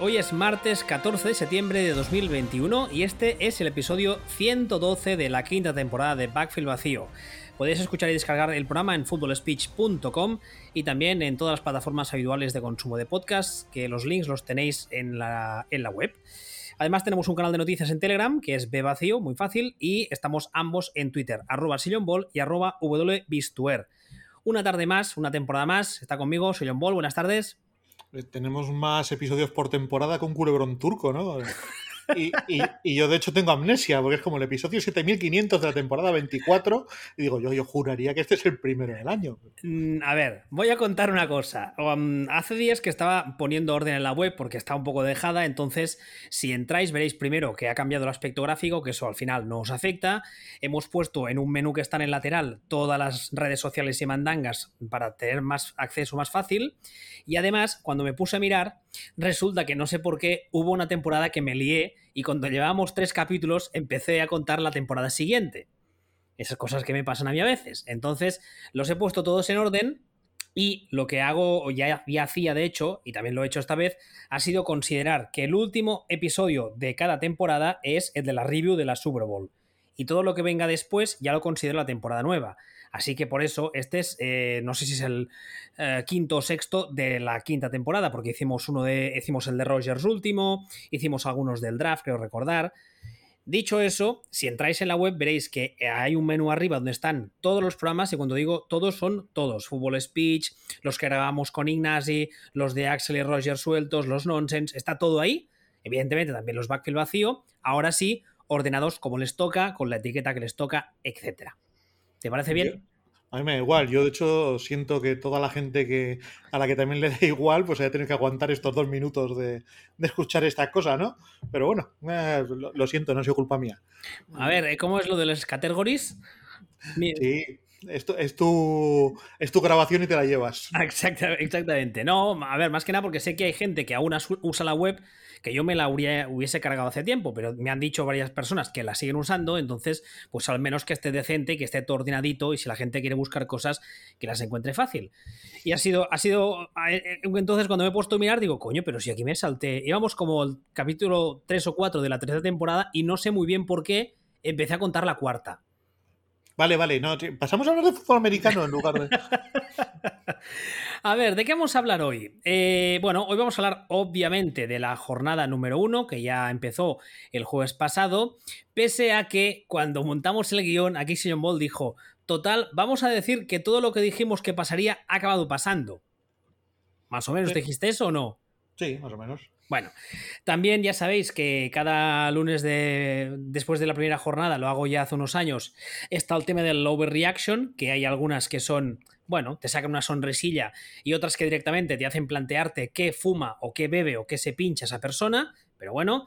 Hoy es martes 14 de septiembre de 2021 y este es el episodio 112 de la quinta temporada de Backfield Vacío. Podéis escuchar y descargar el programa en footballspeech.com y también en todas las plataformas habituales de consumo de podcast, que los links los tenéis en la, web. Además tenemos un canal de noticias en Telegram, que es Vacío, muy fácil, y estamos ambos en Twitter, arroba sillonball y arroba wbistuer. Una tarde más, una temporada más, está conmigo, soy Ball, buenas tardes. Eh, tenemos más episodios por temporada con Culebrón Turco, ¿no? Y, yo, de hecho, tengo amnesia, porque es como el episodio 7500 de la temporada 24. Y digo, yo, yo juraría que este es el primero del año. Mm, a ver, voy a contar una cosa. Um, hace días que estaba poniendo orden en la web porque está un poco dejada. Entonces, si entráis, veréis primero que ha cambiado el aspecto gráfico, que eso al final no os afecta. Hemos puesto en un menú que está en el lateral todas las redes sociales y mandangas para tener más acceso más fácil. Y además, cuando me puse a mirar, resulta que no sé por qué hubo una temporada que me lié y cuando llevábamos tres capítulos empecé a contar la temporada siguiente. Esas cosas que me pasan a mí a veces. Entonces, los he puesto todos en orden y lo que hago, o ya, hacía de hecho, y también lo he hecho esta vez, ha sido considerar que el último episodio de cada temporada es el de la review de la Super Bowl. Y todo lo que venga después ya lo considero la temporada nueva. Así que por eso este es, eh, no sé si es el eh, quinto o sexto de la quinta temporada, porque hicimos uno de, hicimos el de Rogers último, hicimos algunos del draft, creo recordar. Dicho eso, si entráis en la web veréis que hay un menú arriba donde están todos los programas y cuando digo todos son todos. Fútbol Speech, los que grabamos con Ignasi, los de Axel y Roger sueltos, los Nonsense, está todo ahí. Evidentemente también los Backfield vacío. Ahora sí, ordenados como les toca, con la etiqueta que les toca, etcétera. ¿Te parece bien? a mí me da igual. Yo, de hecho, siento que toda la gente que a la que también le da igual, pues haya tenido que aguantar estos dos minutos de, escuchar esta cosa, ¿no? Pero bueno, eh, lo, siento, no ha sido culpa mía. A ver, ¿cómo es lo de las categories? Sí, esto es tu, es tu grabación y te la llevas. exactamente. No, a ver, más que nada porque sé que hay gente que aún usa la web que yo me la hubiese cargado hace tiempo, pero me han dicho varias personas que la siguen usando, entonces, pues al menos que esté decente, que esté ordenadito y si la gente quiere buscar cosas, que las encuentre fácil. Y ha sido, ha sido, eh, eh, entonces cuando me he puesto a mirar, digo, coño, pero si aquí me salté, íbamos como el capítulo 3 o 4 de la tercera temporada y no sé muy bien por qué empecé a contar la cuarta. Vale, vale, no, pasamos a hablar de fútbol americano en lugar de. a ver, ¿de qué vamos a hablar hoy? Eh, bueno, hoy vamos a hablar obviamente de la jornada número uno, que ya empezó el jueves pasado, pese a que cuando montamos el guion, aquí Señor Ball dijo, total, vamos a decir que todo lo que dijimos que pasaría ha acabado pasando. ¿Más o menos dijiste eso o no? Sí, más o menos. Bueno, también ya sabéis que cada lunes de, después de la primera jornada, lo hago ya hace unos años, está el tema del overreaction, que hay algunas que son, bueno, te sacan una sonrisilla y otras que directamente te hacen plantearte qué fuma o qué bebe o qué se pincha esa persona, pero bueno,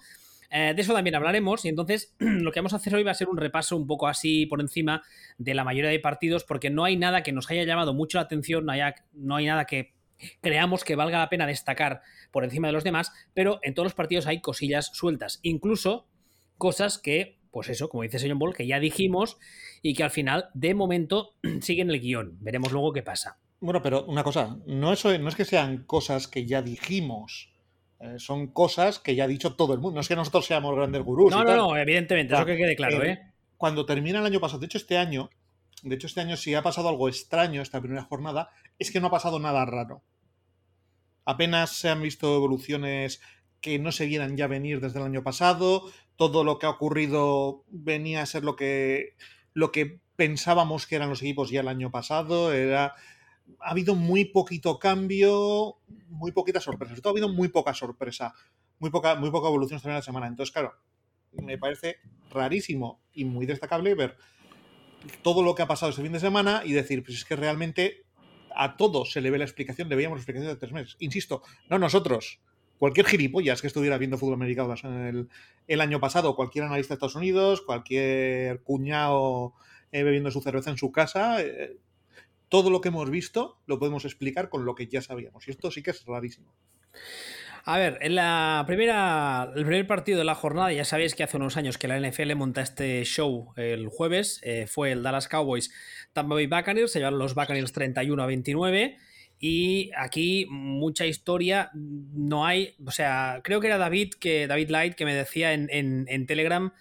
eh, de eso también hablaremos y entonces lo que vamos a hacer hoy va a ser un repaso un poco así por encima de la mayoría de partidos porque no hay nada que nos haya llamado mucho la atención, no, no hay nada que creamos que valga la pena destacar por encima de los demás, pero en todos los partidos hay cosillas sueltas, incluso cosas que, pues eso, como dice Señor Ball, que ya dijimos y que al final, de momento, siguen el guion. Veremos luego qué pasa. Bueno, pero una cosa, no, eso, no es que sean cosas que ya dijimos. Eh, son cosas que ya ha dicho todo el mundo. No es que nosotros seamos grandes gurús. No, no, no, evidentemente, eso que quede claro. ¿eh? Cuando termina el año pasado, de hecho, este año, de hecho, este año, si ha pasado algo extraño esta primera jornada, es que no ha pasado nada raro. Apenas se han visto evoluciones que no se vieran ya venir desde el año pasado. Todo lo que ha ocurrido venía a ser lo que, lo que pensábamos que eran los equipos ya el año pasado. Era, ha habido muy poquito cambio, muy poquita sorpresa. Sobre todo ha habido muy poca sorpresa, muy poca, muy poca evolución esta primera semana. Entonces, claro, me parece rarísimo y muy destacable ver todo lo que ha pasado este fin de semana y decir, pues es que realmente a todos se le ve la explicación, le veíamos la explicación de tres meses. Insisto, no nosotros. Cualquier gilipollas que estuviera viendo fútbol americano el, el año pasado, cualquier analista de Estados Unidos, cualquier cuñado eh, bebiendo su cerveza en su casa, eh, todo lo que hemos visto lo podemos explicar con lo que ya sabíamos. Y esto sí que es rarísimo. A ver, en la primera, el primer partido de la jornada, ya sabéis que hace unos años que la NFL monta este show el jueves, eh, fue el Dallas Cowboys Tampa Bay Buccaneers, se llevaron los Buccaneers 31 a 29 Y aquí mucha historia no hay. O sea, creo que era David, que, David Light, que me decía en, en, Telegram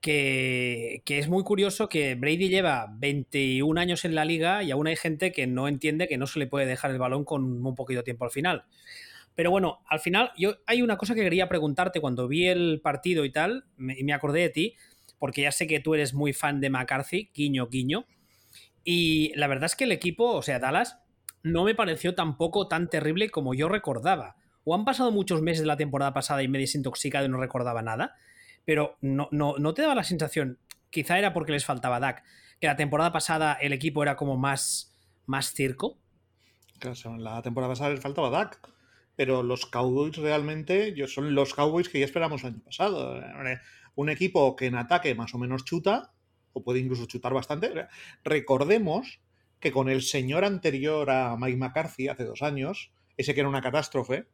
que, que, es muy curioso que Brady lleva 21 años en la liga y aún hay gente que no entiende que no se le puede dejar el balón con un poquito de tiempo al final. Pero bueno, al final, yo hay una cosa que quería preguntarte cuando vi el partido y tal, y me acordé de ti, porque ya sé que tú eres muy fan de McCarthy, guiño, guiño. Y la verdad es que el equipo, o sea, Dallas, no me pareció tampoco tan terrible como yo recordaba. O han pasado muchos meses de la temporada pasada y me desintoxicado y no recordaba nada, pero no, no, no te daba la sensación, quizá era porque les faltaba Dak, que la temporada pasada el equipo era como más, más circo. Claro, la temporada pasada les faltaba Dak, pero los Cowboys realmente son los Cowboys que ya esperamos el año pasado. Un equipo que en ataque más o menos chuta, o puede incluso chutar bastante. Recordemos que con el señor anterior a Mike McCarthy hace dos años, ese que era una catástrofe,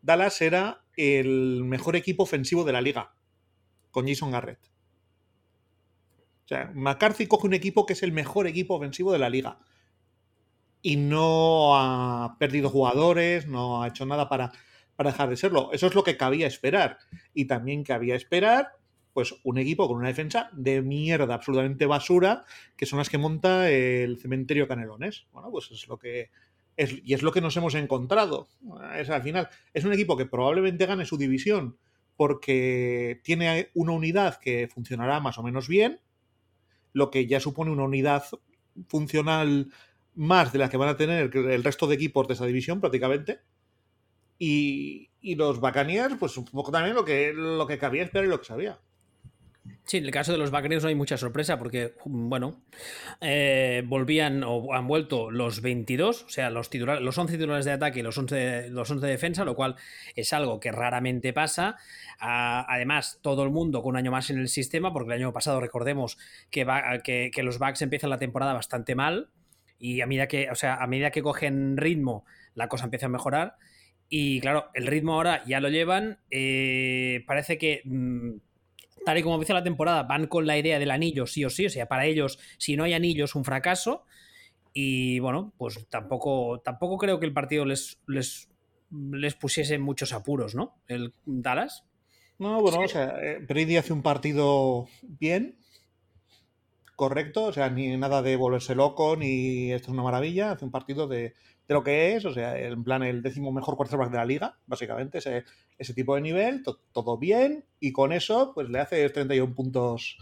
Dallas era el mejor equipo ofensivo de la liga, con Jason Garrett. O sea, McCarthy coge un equipo que es el mejor equipo ofensivo de la liga. Y no ha perdido jugadores, no ha hecho nada para, para dejar de serlo. Eso es lo que cabía esperar. Y también cabía esperar pues un equipo con una defensa de mierda, absolutamente basura, que son las que monta el cementerio Canelones. Bueno, pues es lo que. Es, y es lo que nos hemos encontrado. Es, al final, es un equipo que probablemente gane su división porque tiene una unidad que funcionará más o menos bien, lo que ya supone una unidad funcional más de la que van a tener el resto de equipos de esa división prácticamente. Y, y los Bacaniers, pues un poco también lo que, lo que cabía esperar y lo que sabía. Sí, en el caso de los Buccaneers no hay mucha sorpresa porque, bueno, eh, volvían o han vuelto los 22, o sea, los, titulares, los 11 titulares de ataque y los 11, los 11 de defensa, lo cual es algo que raramente pasa. Además, todo el mundo con un año más en el sistema, porque el año pasado recordemos que, que, los Bucks empiezan la temporada bastante mal y a medida que, o sea, a medida que cogen ritmo, la cosa empieza a mejorar. Y claro, el ritmo ahora ya lo llevan. Eh, parece que... Mm, tal y como empieza la temporada, van con la idea del anillo sí o sí, o sea, para ellos, si no hay anillo es un fracaso. Y bueno, pues tampoco, tampoco creo que el partido les, les, les pusiese muchos apuros, ¿no? El Dallas. No, bueno, o sea, eh, Brady hace un partido bien, correcto, o sea, ni nada de volverse loco, ni esto es una maravilla, hace un partido de, de lo que es, o sea, en plan el décimo mejor quarterback de la liga, básicamente, ese, ese tipo de nivel, todo bien, y con eso, pues le hace 31 puntos.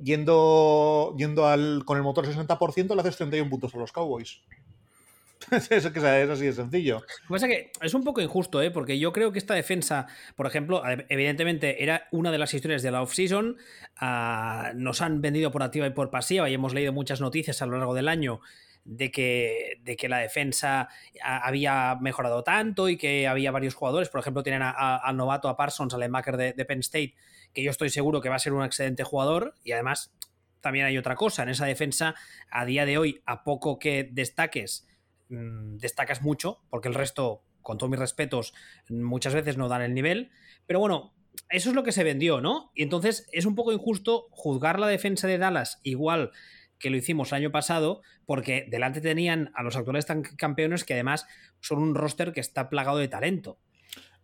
Yendo, yendo al, con el motor 60%, le haces 31 puntos a los Cowboys. es, es así de sencillo. Lo que pasa es que es un poco injusto, ¿eh? porque yo creo que esta defensa, por ejemplo, evidentemente era una de las historias de la off-season. Ah, nos han vendido por activa y por pasiva y hemos leído muchas noticias a lo largo del año de que, de que la defensa había mejorado tanto y que había varios jugadores. Por ejemplo, tienen al novato, a Parsons, al linebacker de, Penn State, que yo estoy seguro que va a ser un excelente jugador. Y además, también hay otra cosa. En esa defensa, a día de hoy, a poco que destaques, mm, destacas mucho, porque el resto, con todos mis respetos, muchas veces no dan el nivel. Pero bueno, eso es lo que se vendió, ¿no? Y entonces es un poco injusto juzgar la defensa de Dallas igual que lo hicimos el año pasado, porque delante tenían a los actuales campeones que además son un roster que está plagado de talento.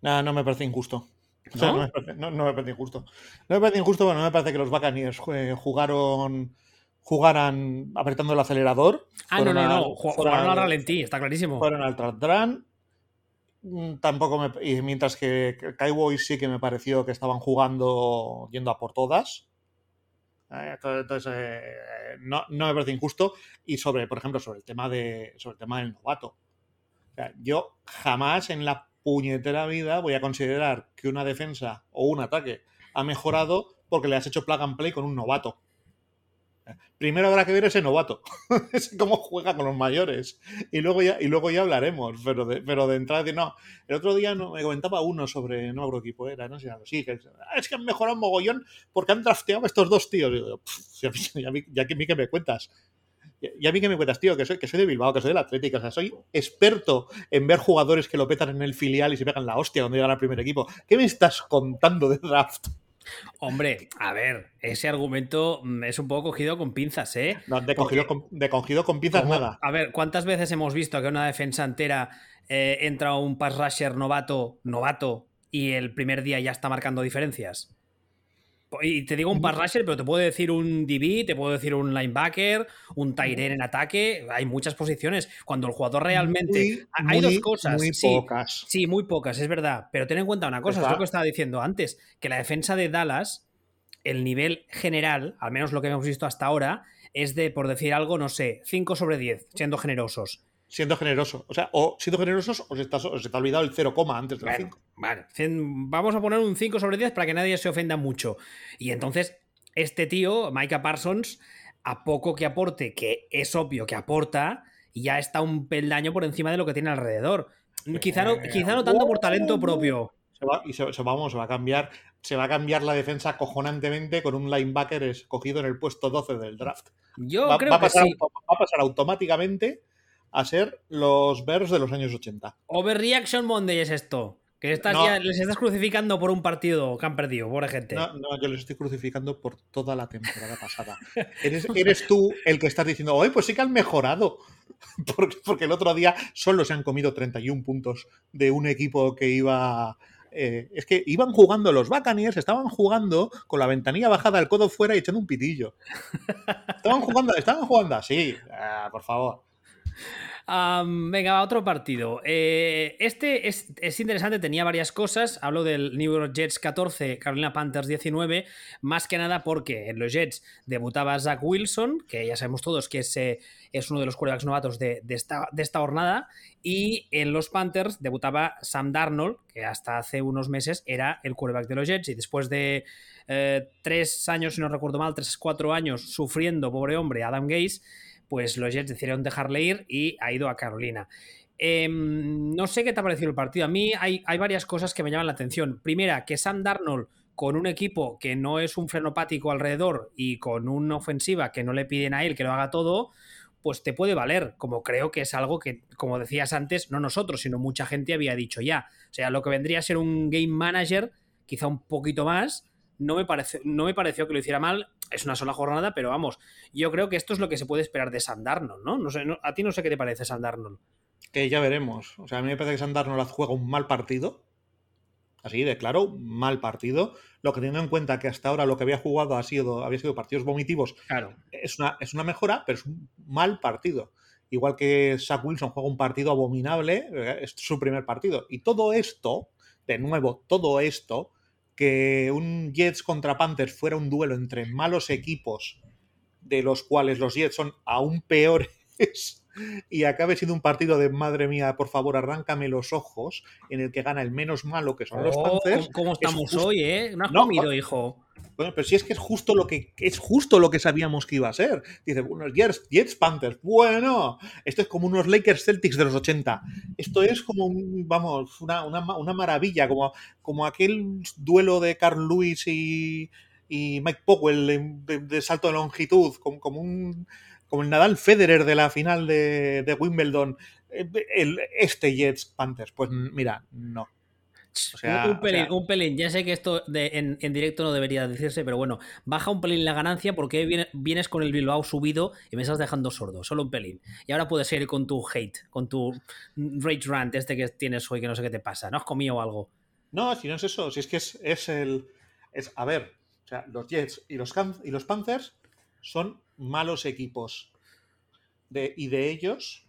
No, no me parece injusto. ¿No? me parece, injusto. No me parece injusto, bueno, no me parece que los Buccaneers jugaron jugaran apretando el acelerador. Ah, no, no, no, jugaron al ralentí, está clarísimo. Fueron al Tran. Mm, tampoco me. Y mientras que Cowboys sí que me pareció que estaban jugando yendo a por todas. Eh, entonces, eh, no, me parece injusto. Y sobre, por ejemplo, sobre el tema de. sobre el tema del novato. yo jamás en la puñetera vida voy a considerar que una defensa o un ataque ha mejorado porque le has hecho plug and play con un novato. Primero habrá que ver ese novato, cómo juega con los mayores. Y luego ya, y luego ya hablaremos, pero de, pero de entrada, no. El otro día me comentaba uno sobre, no otro equipo era, no sé, sí, que, ah, es que han mejorado un mogollón porque han drafteado a estos dos tíos. Ya, ya, que a mí que me cuentas. Y a mí que me cuentas, tío, que soy, que soy de Bilbao, que soy de la Atlética, o sea, soy experto en ver jugadores que lo petan en el filial y se pegan la hostia cuando llegan al primer equipo. ¿Qué me estás contando de draft? Hombre, a ver, ese argumento mm, es un poco cogido con pinzas, ¿eh? No, de, cogido, con, de cogido con pinzas nada. A ver, ¿cuántas veces hemos visto que una defensa entera eh, entra un pass rusher novato, novato, y el primer día ya está marcando diferencias? Y te digo un pass rusher, pero te puedo decir un DB, te puedo decir un linebacker, un tight en ataque. Hay muchas posiciones. Cuando el jugador realmente. hay dos cosas. Muy sí, pocas. Sí, muy pocas, es verdad. Pero ten en cuenta una cosa, es lo que estaba diciendo antes: que la defensa de Dallas, el nivel general, al menos lo que hemos visto hasta ahora, es de, por decir algo, no sé, 5 sobre 10, siendo generosos siendo generoso. O sea, o siendo generosos os, está, os está olvidado el 0, antes de la 5. Vale, vamos a poner un 5 sobre 10 para que nadie se ofenda mucho. Y entonces, este tío, Micah Parsons, a poco que aporte, que es obvio que aporta, ya está un peldaño por encima de lo que tiene alrededor. Quizá no, quizá no tanto por talento propio. Se va, y se, vamos, se va a cambiar. Se va a cambiar la defensa cojonantemente con un linebacker escogido en el puesto 12 del draft. Yo va, creo pasar, que sí. va a pasar automáticamente a ser los Bears de los años 80. Overreaction Monday es esto. Que estás les estás crucificando por un partido que han perdido, pobre gente. No, no, yo les estoy crucificando por toda la temporada pasada. eres, eres, tú el que estás diciendo, oye, pues sí que han mejorado. Porque, porque, el otro día solo se han comido 31 puntos de un equipo que iba. Eh, es que iban jugando los Buccaneers, estaban jugando con la ventanilla bajada, el codo fuera y echando un pitillo. Estaban jugando, estaban jugando así. Ah, por favor venga, otro partido. Eh, este es, interesante, tenía varias cosas. Hablo del New York Jets 14, Carolina Panthers 19, más que nada porque en los Jets debutaba Zach Wilson, que ya sabemos todos que es, es uno de los quarterbacks novatos de, esta, de, esta, jornada, y en los Panthers debutaba Sam Darnold, que hasta hace unos meses era el quarterback de los Jets, y después de eh, tres años, si no recuerdo mal, tres, cuatro años sufriendo, pobre hombre, Adam Gase, pues los Jets decidieron dejarle ir y ha ido a Carolina. Em, no sé qué te ha parecido el partido. A mí hay, varias cosas que me llaman la atención. Primera, que Sam Darnold, con un equipo que no es un frenopático alrededor y con una ofensiva que no le piden a él que lo haga todo, pues te puede valer, como creo que es algo que, como decías antes, no nosotros, sino mucha gente había dicho ya. O sea, lo que vendría a ser un game manager, quizá un poquito más, no me, parece, no me pareció que lo hiciera mal. Es una sola jornada, pero vamos, yo creo que esto es lo que se puede esperar de Sandarnold, ¿no? no, sé, a ti no sé qué te parece Sandarnold. Que ya veremos. O sea, a mí me parece que Sandarnold juega un mal partido. Así de claro, mal partido. Lo que teniendo en cuenta que hasta ahora lo que había jugado ha sido, había sido partidos vomitivos, claro. es, una, es una mejora, pero es un mal partido. Igual que Zach Wilson juega un partido abominable, es su primer partido. Y todo esto, de nuevo, todo esto que un Jets contra Panthers fuera un duelo entre malos equipos, de los cuales los Jets son aún peores, y acabe siendo un partido de madre mía, por favor, arráncame los ojos, en el que gana el menos malo, que son los oh, Panthers. ¿Cómo estamos hoy, eh? No has comido, hijo. Bueno, pero si es que es justo lo que es justo lo que sabíamos que iba a ser. Dice, bueno, Jets, Jets Panthers. Bueno, esto es como unos Lakers Celtics de los 80. Esto es como un, vamos, una, maravilla, como, como aquel duelo de Carl Lewis y, Mike Powell de, salto de longitud, como, como un como el Nadal Federer de la final de, de Wimbledon. Eh, el, este Jets Panthers, pues mira, no un, pelín, Ya sé que esto en, directo no debería decirse, pero bueno, baja un pelín la ganancia porque vienes con el Bilbao subido y me estás dejando sordo, solo un pelín. Y ahora puedes ir con tu hate, con tu rage rant este que tienes hoy, que no sé qué te pasa. ¿No has comido algo? No, si no es eso, si es que es, el. Es, a ver, o sea, los Jets y los, y los Panthers son malos equipos. De, y de ellos,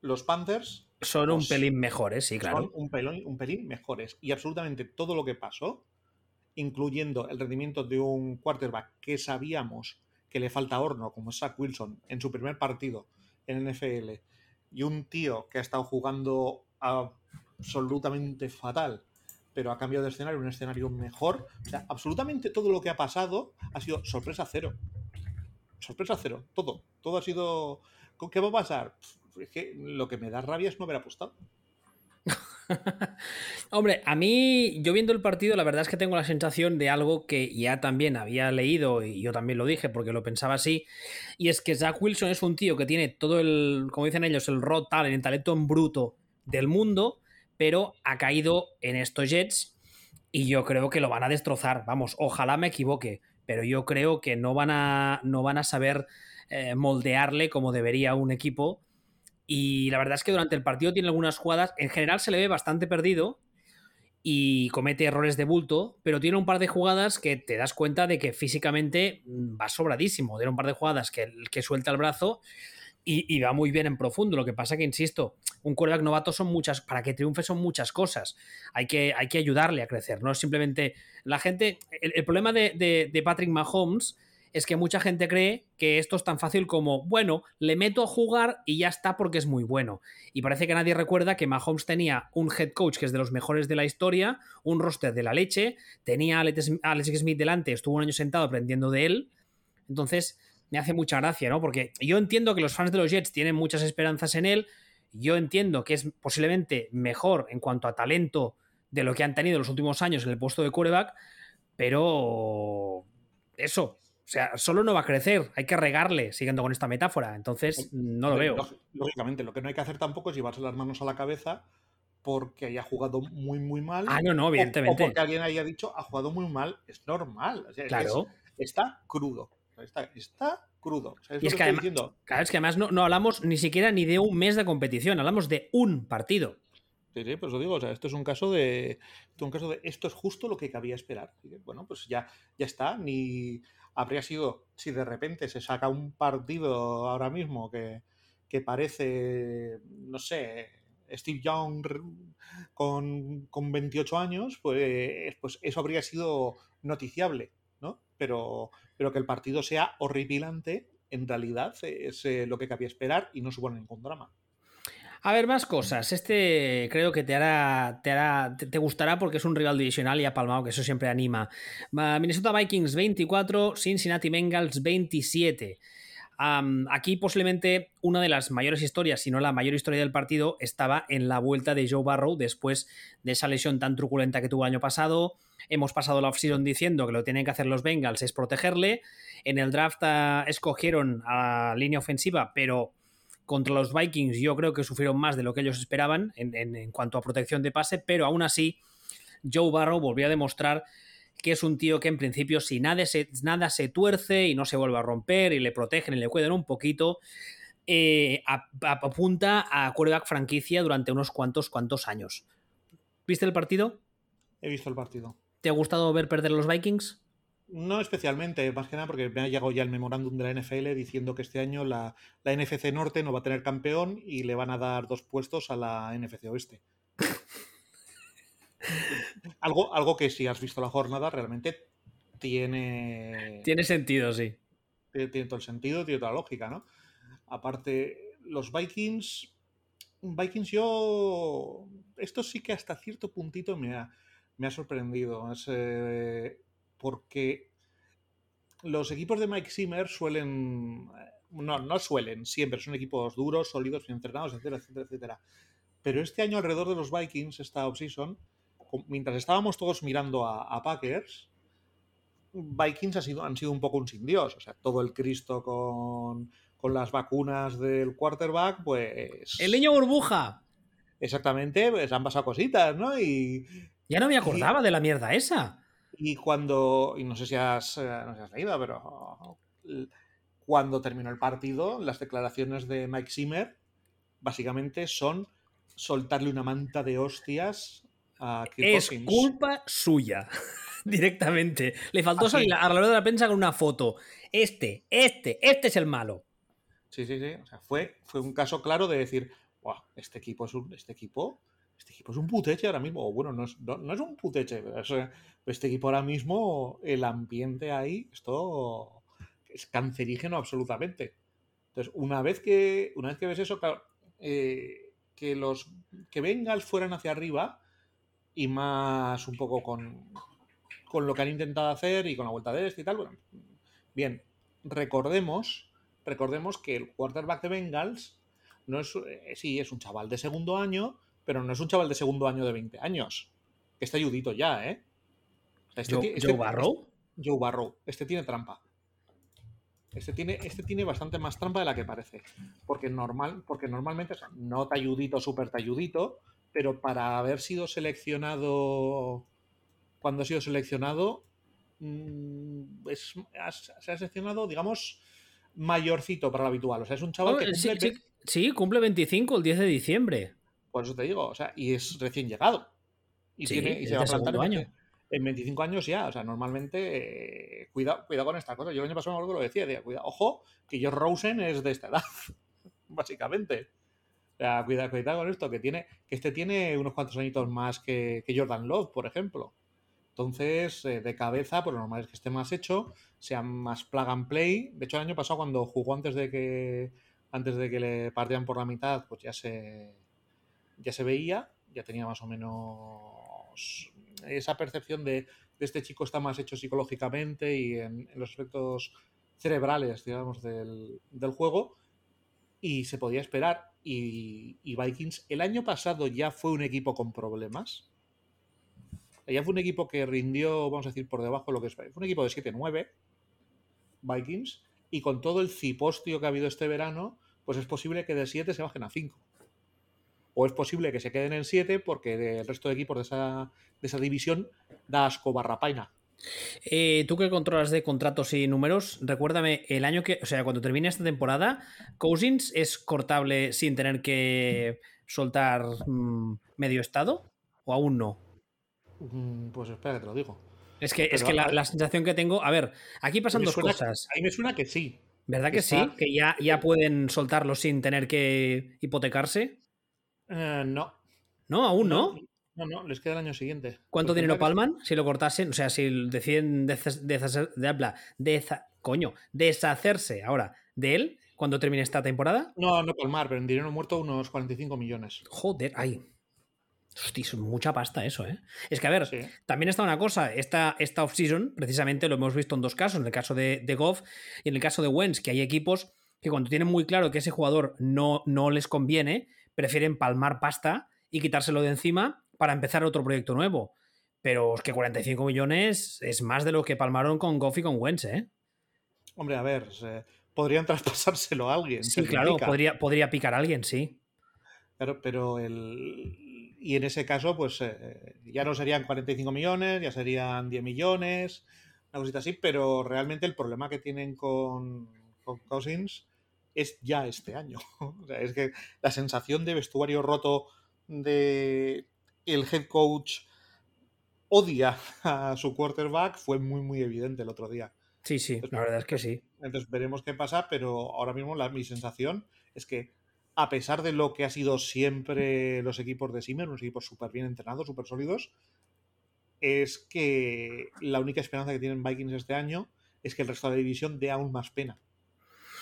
los Panthers son un pelín mejores, sí, claro. Son un pelín, un pelín mejores. Y absolutamente todo lo que pasó, incluyendo el rendimiento de un quarterback que sabíamos que le falta horno, como Zach Wilson, en su primer partido en NFL, y un tío que ha estado jugando absolutamente fatal, pero ha cambiado de escenario, un escenario mejor. O sea, absolutamente todo lo que ha pasado ha sido sorpresa cero. Sorpresa cero, todo. Todo ha sido. ¿Qué va a pasar? Es que lo que me da rabia es no haber apostado. Hombre, a mí, yo viendo el partido, la verdad es que tengo la sensación de algo que ya también había leído y yo también lo dije porque lo pensaba así, y es que Zach Wilson es un tío que tiene todo el, como dicen ellos, el raw talent, el talento en bruto del mundo, pero ha caído en estos Jets Y yo creo que lo van a destrozar. Vamos, ojalá me equivoque, pero yo creo que no van a, no van a saber eh, moldearle como debería un equipo. Y la verdad es que durante el partido tiene algunas jugadas. En general se le ve bastante perdido y comete errores de bulto, pero tiene un par de jugadas que te das cuenta de que físicamente mm, va sobradísimo. Tiene un par de jugadas que, que suelta el brazo y, va muy bien en profundo. Lo que pasa que, insisto, un quarterback novato son muchas, para que triunfe son muchas cosas. Hay que, hay que ayudarle a crecer, no es simplemente la gente. El, problema de, de, Patrick Mahomes es que mucha gente cree que esto es tan fácil como, bueno, le meto a jugar y ya está porque es muy bueno. Y parece que nadie recuerda que Mahomes tenía un head coach que es de los mejores de la historia, un roster de la leche, tenía a Alex Smith delante, estuvo un año sentado aprendiendo de él. Entonces, me hace mucha gracia, ¿no? Porque yo entiendo que los fans de los Jets tienen muchas esperanzas en él, yo entiendo que es posiblemente mejor en cuanto a talento de lo que han tenido en los últimos años en el puesto de quarterback, pero eso, o sea, solo no va a crecer, hay que regarle, siguiendo con esta metáfora, entonces no lo veo. Lógicamente, lo que no hay que hacer tampoco es llevarse las manos a la cabeza porque haya jugado muy, muy mal. Ah, no, no, evidentemente. O, porque alguien haya dicho ha jugado muy mal, es normal. claro. está crudo. Está, crudo. y es que, además, es que además no, hablamos ni siquiera ni de un mes de competición, hablamos de un partido. Sí, sí, pues lo digo, o sea, esto es un caso de. Un caso de. Esto es justo lo que cabía esperar. Bueno, pues ya, ya está. Ni habría sido. Si de repente se saca un partido ahora mismo que, que parece. No sé. Steve Young con, con 28 años, pues, pues eso habría sido noticiable, ¿no? Pero, pero que el partido sea horripilante, en realidad es eh, lo que cabía esperar y no supone ningún drama. A ver, más cosas. Este creo que te hará, te hará, te, gustará porque es un rival divisional y ha palmado, que eso siempre anima. Minnesota Vikings 24, Cincinnati Bengals 27. aquí posiblemente una de las mayores historias, si no la mayor historia del partido, estaba en la vuelta de Joe Barrow después de esa lesión tan truculenta que tuvo el año pasado. Hemos pasado la offseason diciendo que lo tienen que hacer los Bengals es protegerle. En el draft ah, escogieron a línea ofensiva, pero contra los Vikings yo creo que sufrieron más de lo que ellos esperaban en, cuanto a protección de pase, pero aún así Joe Barrow volvió a demostrar que es un tío que en principio si nada se, nada se tuerce y no se vuelve a romper y le protegen y le cuidan un poquito, eh, apunta a quarterback franquicia durante unos cuantos, cuantos años. ¿Viste el partido? He visto el partido. ¿Te ha gustado ver perder los Vikings? No especialmente, más que nada porque me ha llegado ya el memorándum de la NFL diciendo que este año la, NFC Norte no va a tener campeón y le van a dar dos puestos a la NFC Oeste. algo, algo que si has visto la jornada realmente tiene... Tiene sentido, sí. Tiene, tiene todo el sentido, tiene toda la lógica, ¿no? Aparte, los Vikings... Vikings yo... Esto sí que hasta cierto puntito me ha me ha sorprendido. Eh, porque los equipos de Mike Zimmer suelen. Eh, no, no suelen, siempre son equipos duros, sólidos, bien entrenados, etcétera, etcétera, etcétera. Pero este año alrededor de los Vikings, esta offseason, mientras estábamos todos mirando a, Packers, Vikings ha sido, han sido un poco un sin Dios. O sea, todo el Cristo con, con las vacunas del quarterback, pues. ¡El niño burbuja! Exactamente, pues han pasado cositas, ¿no? Y, ya no me acordaba de la mierda esa. Y cuando, y no sé si has, eh, no has leído, pero cuando terminó el partido, las declaraciones de Mike Zimmer básicamente son soltarle una manta de hostias a Kirk Es culpa suya, directamente. Le faltó salir a la hora de la prensa con una foto. Este, este, este es el malo. Sí, sí, sí. O sea, fue, fue un caso claro de decir, wow, este equipo es un, este equipo este equipo es un puteche ahora mismo. O bueno, no es, no, es un puteche. este equipo ahora mismo, el ambiente ahí, esto es cancerígeno absolutamente. Entonces, una vez que, una vez que ves eso, eh, que los que Bengals fueran hacia arriba y más un poco con, con lo que han intentado hacer y con la vuelta de este y tal, bueno, bien, recordemos, recordemos que el quarterback de Bengals no es, eh, sí, es un chaval de segundo año, pero no es un chaval de segundo año de 20 años. Que está ayudito ya, ¿eh? Este, Joe, este, Barrow. Este, Joe Barrow. Este tiene trampa. Este tiene, este tiene bastante más trampa de la que parece. Porque, normal, porque normalmente, o sea, no talludito, súper talludito, pero para haber sido seleccionado cuando ha sido seleccionado, mm, es, se ha seleccionado, digamos, mayorcito para lo habitual. O sea, es un chaval que cumple... Sí, cumple 25 el 10 de diciembre. Por eso te digo, o sea, y es recién llegado. Y, tiene, y se va a plantar año. en 25 años ya. O sea, normalmente, eh, cuidado, cuidado con estas cosas. Yo el año pasado me acuerdo que lo decía, decía cuidado, ojo, que George Rosen es de esta edad, básicamente. O sea, cuidado, cuidado con esto, que tiene, que este tiene unos cuantos añitos más que, que Jordan Love, por ejemplo. Entonces, eh, de cabeza, pues lo normal es que esté más hecho, sea más plug and play. De hecho, el año pasado, cuando jugó antes de que antes de que le partieran por la mitad, pues ya se, ya se veía, ya tenía más o menos esa percepción de, este chico está más hecho psicológicamente y en, los aspectos cerebrales, digamos, del, juego, y se podía esperar. Y, y, Vikings el año pasado ya fue un equipo con problemas. Ya fue un equipo que rindió, vamos a decir, por debajo de lo que es. Fue un equipo de 7-9, Vikings, y con todo el cipostio que ha habido este verano, pues es posible que de 7 se bajen a 5. O es posible que se queden en 7 porque el resto de equipos de esa, de esa división da asco barra paina. Eh, tú que controlas de contratos y números, recuérdame, el año que, o sea, cuando termine esta temporada, ¿Cousins es cortable sin tener que soltar mm, medio estado? ¿O aún no? Mm, pues espera que te lo digo. Es que, es que la, sensación que tengo, a ver, aquí pasan dos cosas. A mí me suena que sí. ¿Verdad que sí? ¿Que ya, ya pueden soltarlo sin tener que hipotecarse? Eh, no. ¿No? ¿Aún no? No, no, les queda el año siguiente. ¿Cuánto pues dinero palman si lo cortasen? O sea, si deciden deshacerse, de, coño, deshacerse ahora de él cuando termine esta temporada. No, no palmar, pero en dinero muerto unos 45 millones. Joder, ay, Hostia, es mucha pasta eso, ¿eh? Es que, a ver, también está una cosa, esta, esta off-season, precisamente lo hemos visto en dos casos, en el caso de, de Goff y en el caso de Wentz, que hay equipos que cuando tienen muy claro que ese jugador no, no les conviene, prefieren palmar pasta y quitárselo de encima para empezar otro proyecto nuevo. Pero es que 45 millones es más de lo que palmaron con Goff y con Wentz, ¿eh? Hombre, a ver, podrían traspasárselo a alguien. Sí, claro, podría, podría picar a alguien, sí. Claro, pero el, y en ese caso, pues eh, ya no serían 45 millones, ya serían 10 millones, una cosita así, pero realmente el problema que tienen con, Cousins es ya este año. o sea, es que la sensación de vestuario roto de el head coach odia a su quarterback fue muy, muy evidente el otro día. Sí, sí, la verdad es que sí. Entonces veremos qué pasa, pero ahora mismo la, mi sensación es que a pesar de lo que ha sido siempre los equipos de Simmer, unos equipos súper bien entrenados, súper sólidos, es que la única esperanza que tienen Vikings este año es que el resto de la división dé aún más pena,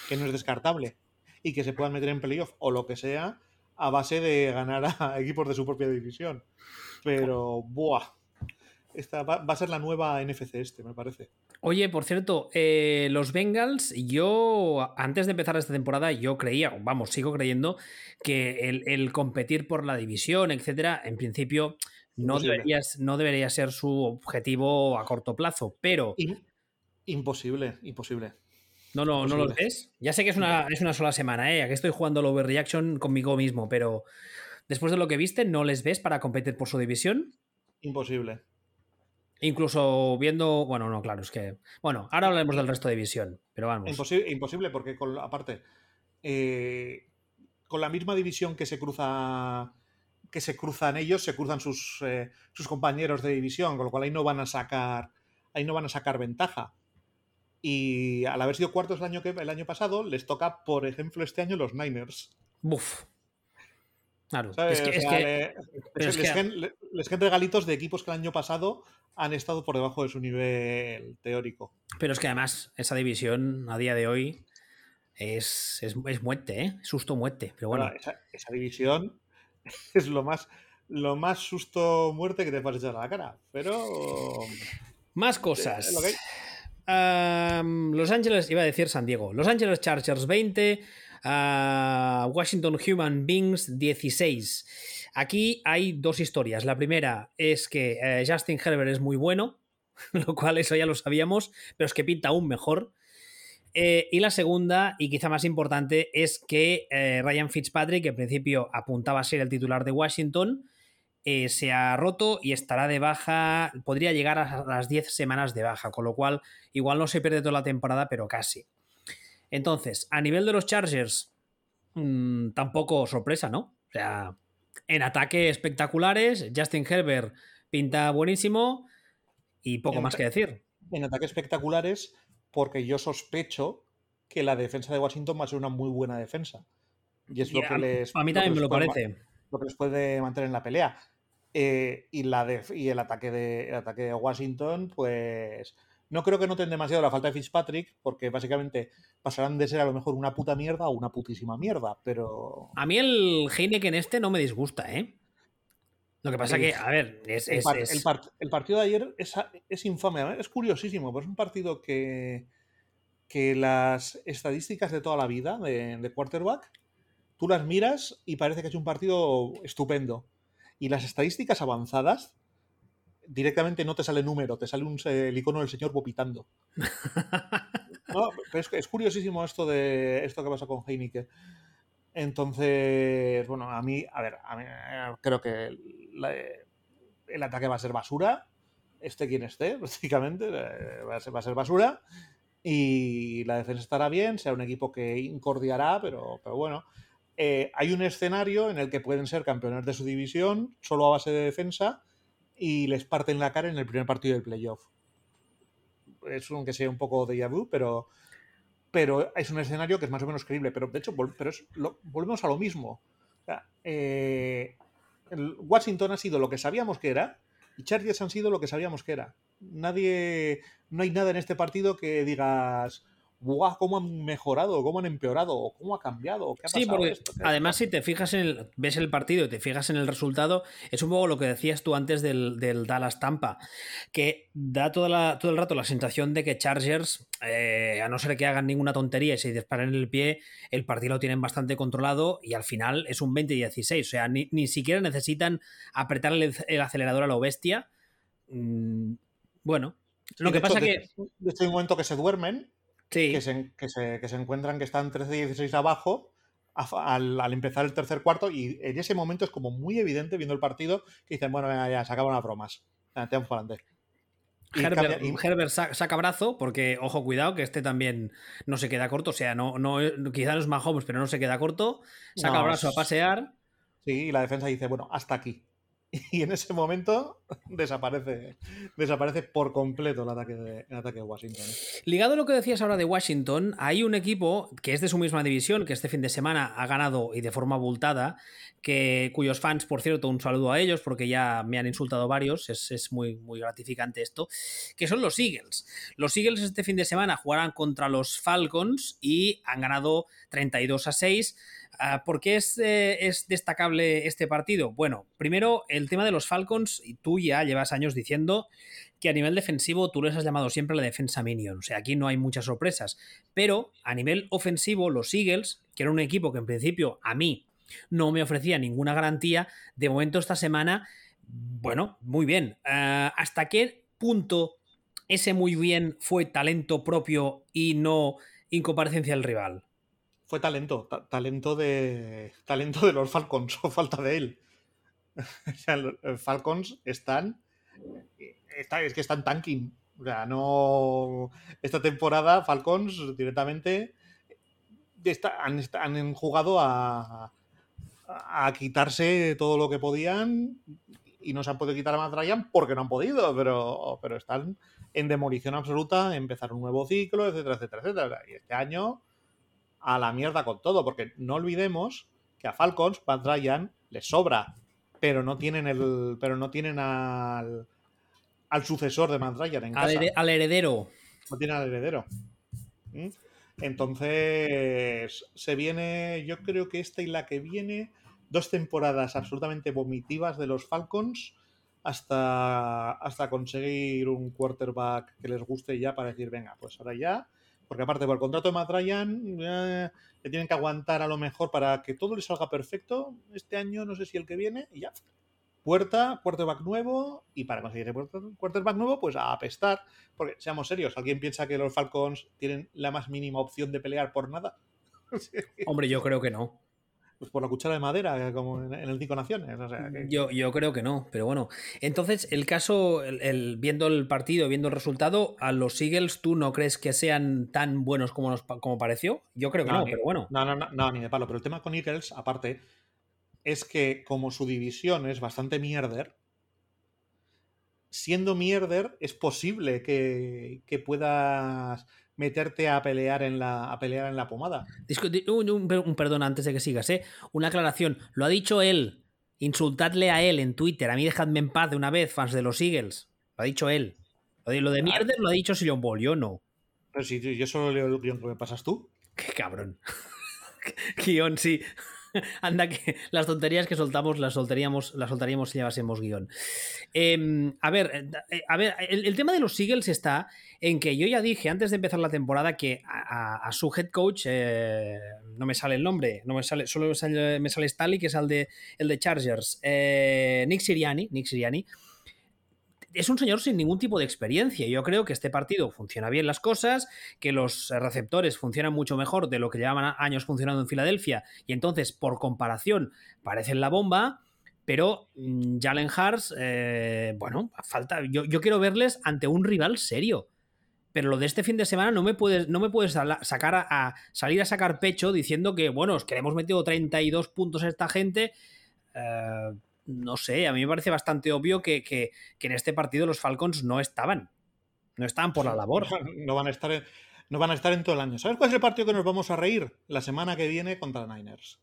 que no es descartable y que se puedan meter en playoff o lo que sea a base de ganar a equipos de su propia división. Pero, ¡buah! Esta va, a ser la nueva NFC este, me parece. Oye, por cierto, eh, los Bengals, yo antes de empezar esta temporada, yo creía, vamos, sigo creyendo que el, competir por la división, etcétera, en principio no no debería, ser su objetivo a corto plazo, pero. imposible, imposible. No, no, no lo ves. Ya sé que es una, es una sola semana, ¿eh? Aquí estoy jugando el overreaction conmigo mismo, pero después de lo que viste, ¿no les ves para competir por su división? Imposible. Incluso viendo, bueno, no, claro, es que, bueno, ahora hablaremos del resto de división, pero vamos. Imposible, imposible porque con, aparte, eh, con la misma división que se cruza que se cruzan ellos, se cruzan sus, eh, sus compañeros de división, con lo cual ahí no van a sacar, ahí no van a sacar ventaja. Y al haber sido cuartos el año, que, el año pasado, les toca, por ejemplo, este año los Niners. Buf. Claro. Es que, es que, les, les, regalitos de equipos que el año pasado han estado por debajo de su nivel teórico. Pero es que además esa división a día de hoy es, es, muerte, ¿eh? Susto muerte. Pero bueno. esa, división es lo más, lo más susto muerte que te puedes echar a la cara. Pero. Más cosas. Los Ángeles, iba a decir San Diego. Los Ángeles Chargers 20. Washington Human Beings 16. Aquí hay dos historias. La primera es que eh, Justin Herbert es muy bueno, lo cual eso ya lo sabíamos, pero es que pinta aún mejor. Eh, y la segunda, y quizá más importante, es que eh, Ryan Fitzpatrick, que en principio apuntaba a ser el titular de Washington, eh, se ha roto y estará de baja, podría llegar a las 10 semanas de baja, con lo cual igual no se pierde toda la temporada, pero casi. Entonces, a nivel de los Chargers, mmm, tampoco sorpresa, ¿no? O sea, en ataque espectaculares, Justin Herbert pinta buenísimo y poco En más que decir. En ataques espectaculares, porque yo sospecho que la defensa de Washington va a ser una muy buena defensa. Y es Y lo a, que les. a mí también me lo parece. lo que les puede mantener en la pelea. Eh, y, la def- y el ataque de el ataque de Washington, pues. No creo que noten demasiado la falta de Fitzpatrick, porque básicamente pasarán de ser a lo mejor una puta mierda a una putísima mierda, pero. A mí el Heineken este no me disgusta, ¿eh? Lo que pasa El- que, a ver, es... El, es- par- es- el par- el partido de ayer es, es infame, es curiosísimo, pero es un partido que, que las estadísticas de toda la vida de, de quarterback, tú las miras y parece que es un partido estupendo. Y las estadísticas avanzadas, directamente no te sale número, te sale un, el icono del señor vopitando. No, pero es, es curiosísimo esto de esto que pasa con Heineken. Entonces, bueno, a mí, a ver, a mí, eh, creo que la- el ataque va a ser basura, esté quien esté, prácticamente, eh, va a ser, va a ser basura. Y la defensa estará bien, será un equipo que incordiará, pero, pero bueno. Eh, hay un escenario en el que pueden ser campeones de su división, solo a base de defensa, y les parten la cara en el primer partido del playoff. Es un que sea un poco de vu, pero, pero es un escenario que es más o menos creíble. Pero de hecho, pero volvemos a lo mismo. Eh, Washington ha sido lo que sabíamos que era y Chargers han sido lo que sabíamos que era. Nadie, no hay nada en este partido que digas, ¡buah! ¿Cómo han mejorado? ¿Cómo han empeorado? ¿O ¿Cómo ha cambiado? ¿O ¿Qué ha Sí, porque además si te fijas en el, ves el partido y te fijas en el resultado, es un poco lo que decías tú antes del, del Dallas Tampa, que da toda la- todo el rato la sensación de que Chargers, eh, a no ser que hagan ninguna tontería y se disparen el pie, el partido lo tienen bastante controlado y al final es un 20-16, o sea, ni, ni siquiera necesitan apretar el, el acelerador a lo bestia. Mm, bueno, lo que pasa de- que... Un momento que se duermen Sí, que se, que se- que se encuentran que están 13-16 abajo a al, al empezar el tercer cuarto y en ese momento es como muy evidente viendo el partido que dicen, bueno, ya, ya, se acaban las bromas. Ya, Te vamos para adelante. Y Herbert, cambia- y- Herbert sa- saca brazo porque, ojo, cuidado, que este también no se queda corto. O sea, no, no, quizá no es Mahomes, pero no se queda corto. Saca No, brazo a pasear. Sí, y la defensa dice, bueno, hasta aquí. Y en ese momento desaparece, desaparece por completo el ataque de, el ataque de Washington. Ligado a lo que decías ahora de Washington, hay un equipo que es de su misma división, que este fin de semana ha ganado y de forma abultada, que, cuyos fans, por cierto, un saludo a ellos porque ya me han insultado varios, es, es muy, muy gratificante esto, que son los Eagles. Los Eagles este fin de semana jugarán contra los Falcons y han ganado 32 a 6. Ah, ¿Por qué es, eh, es destacable este partido? Bueno, primero el tema de los Falcons, y tú ya llevas años diciendo que a nivel defensivo tú les has llamado siempre la defensa minion, o sea, aquí no hay muchas sorpresas, pero a nivel ofensivo los Eagles, que era un equipo que en principio a mí no me ofrecía ninguna garantía, de momento esta semana, bueno, muy bien. Ah, ¿Hasta qué punto ese muy bien fue talento propio y no incomparecencia del rival? Fue talento, ta- talento de talento de los Falcons, o falta de él. O sea, los Falcons están, está- es que están tanking. O sea, no. Esta temporada, Falcons directamente han, está- han jugado a, a quitarse todo lo que podían y no se han podido quitar a Matt Ryan porque no han podido, pero, pero están en demolición absoluta, empezar un nuevo ciclo, etcétera, etcétera, etcétera. Y este año a la mierda con todo, porque no olvidemos que a Falcons, Matt Ryan les sobra, pero no tienen el, pero no tienen al, al sucesor de Matt Ryan en Al, casa, al heredero. no tienen al heredero. ¿Mm? Entonces se viene, yo creo que esta y la que viene, dos temporadas absolutamente vomitivas de los Falcons hasta, hasta conseguir un quarterback que les guste ya para decir, venga, pues ahora ya, porque aparte por el contrato de Matt eh, le tienen que aguantar a lo mejor para que todo le salga perfecto este año, no sé si el que viene, y ya. Puerta, quarterback nuevo, y para conseguir el quarter- quarterback nuevo, pues a apestar. Porque, seamos serios, ¿alguien piensa que los Falcons tienen la más mínima opción de pelear por nada? Hombre, yo creo que no. Pues por la cuchara de madera, como en, el Cinco Naciones. yo, yo creo que no, pero bueno. Entonces, el caso, el, viendo el partido, viendo el resultado, a los Eagles, ¿tú no crees que sean tan buenos como, nos, como pareció? Yo creo que no, pero bueno. No, no, no, no, ni de palo. Pero el tema con Eagles, aparte, es que como su división es bastante mierder, siendo mierder, es posible que, que puedas meterte a pelear en la, a pelear en la pomada. Un, perdón antes de que sigas, ¿eh? Una aclaración. Lo ha dicho él. Insultadle a él en Twitter. A mí dejadme en paz de una vez, fans de los Eagles. Lo ha dicho él. Lo de, mierda lo ha dicho Sillon Ball, yo no. Pero si yo solo leo el guion que me pasas tú. Qué cabrón. guion, sí. Anda que las tonterías que soltamos las soltaríamos, las soltaríamos si llevásemos guion. Em, a ver, eh, a ver el, tema de los Eagles está en que yo ya dije antes de empezar la temporada que a, su head coach, eh, no me sale el nombre, no me sale, solo me sale, me Stanley, que es el de, el de Chargers, eh, Nick Siriani, Nick Siriani, es un señor sin ningún tipo de experiencia. Yo creo que este partido funciona bien las cosas, que los receptores funcionan mucho mejor de lo que llevaban años funcionando en Filadelfia y entonces, por comparación, parecen la bomba. Pero mm, Jalen Hars, eh, bueno, falta. Yo, quiero verles ante un rival serio. Pero lo de este fin de semana no me puedes, no me puedes sacar a, salir a sacar pecho diciendo que, bueno, es que le metido 32 puntos a esta gente. Eh, no sé, a mí me parece bastante obvio que, en este partido los Falcons no estaban. No estaban por la labor. No van a estar en, no van a estar en todo el año. ¿Sabes cuál es el partido que nos vamos a reír? La semana que viene contra Niners.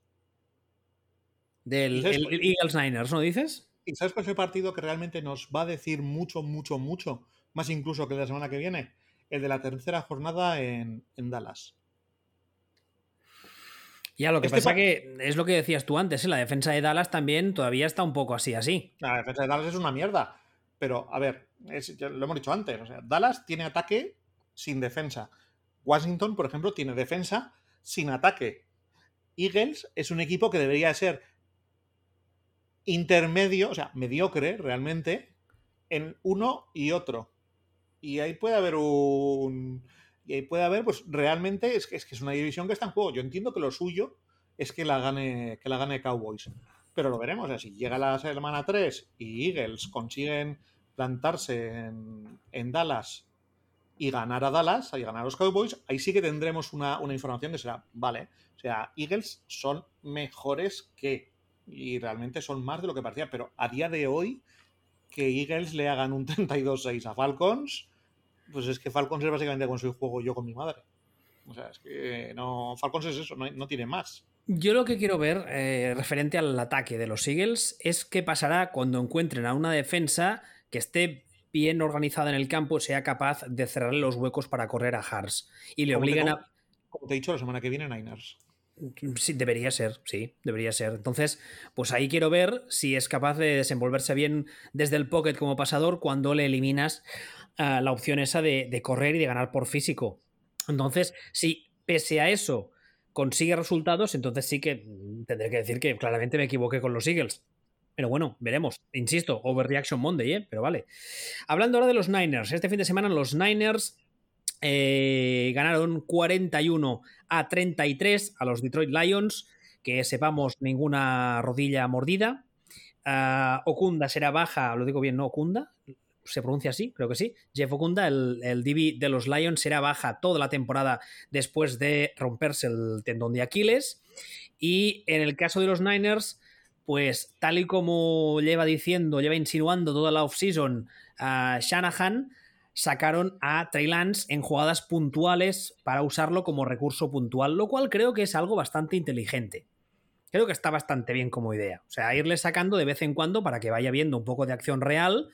Del Eagles Niners, ¿no dices? ¿Y sabes cuál es el partido que realmente nos va a decir mucho, mucho, mucho? Más incluso que la semana que viene. El de la tercera jornada en Dallas. Ya, lo que este pasa que es lo que decías tú antes, ¿eh? la defensa de Dallas también todavía está un poco así, así. La defensa de Dallas es una mierda. Pero, a ver, lo hemos dicho antes, o sea, Dallas tiene ataque sin defensa. Washington, por ejemplo, tiene defensa sin ataque. Eagles es un equipo que debería ser intermedio, o sea, mediocre realmente, en uno y otro. Y ahí puede haber un y ahí puede haber, pues realmente es que, es que una división que está en juego. Yo entiendo que lo suyo es que la gane, que la gane Cowboys. Pero lo veremos. si llega la semana 3 y Eagles consiguen plantarse en, Dallas y ganar a Dallas, y ganar a los Cowboys, ahí sí que tendremos una, información de será, vale, o sea, Eagles son mejores que, y realmente son más de lo que parecía, pero a día de hoy, que Eagles le hagan un 32-6 a Falcons, pues es que Falcons es básicamente con su juego yo con mi madre. O sea, es que no. Falcons es eso, no, tiene más. Yo lo que quiero ver, eh, referente al ataque de los Eagles, es qué pasará cuando encuentren a una defensa que esté bien organizada en el campo, sea capaz de cerrarle los huecos para correr a Hars. Y le obligan a. Como te he dicho, la semana que viene Niners. Sí, debería ser, sí, debería ser. Entonces, pues ahí quiero ver si es capaz de desenvolverse bien desde el pocket como pasador cuando le eliminas la opción esa de, correr y de ganar por físico. Entonces, si pese a eso consigue resultados, entonces sí que tendré que decir que claramente me equivoqué con los Eagles. Pero bueno, veremos. Insisto, Overreaction Monday, ¿eh? Pero vale. Hablando ahora de los Niners. Este fin de semana los Niners eh, ganaron 41 a 33 a los Detroit Lions. Que sepamos, ninguna rodilla mordida. Uh, Okunda será baja, lo digo bien, ¿no? Okunda, se pronuncia así, creo que sí. Jeff Okunda, el, el DB de los Lions, será baja toda la temporada después de romperse el tendón de Aquiles. Y en el caso de los Niners, pues tal y como lleva diciendo, lleva insinuando toda la offseason a Shanahan, sacaron a Trey Lance en jugadas puntuales para usarlo como recurso puntual, lo cual creo que es algo bastante inteligente. Creo que está bastante bien como idea. O sea, irle sacando de vez en cuando para que vaya viendo un poco de acción real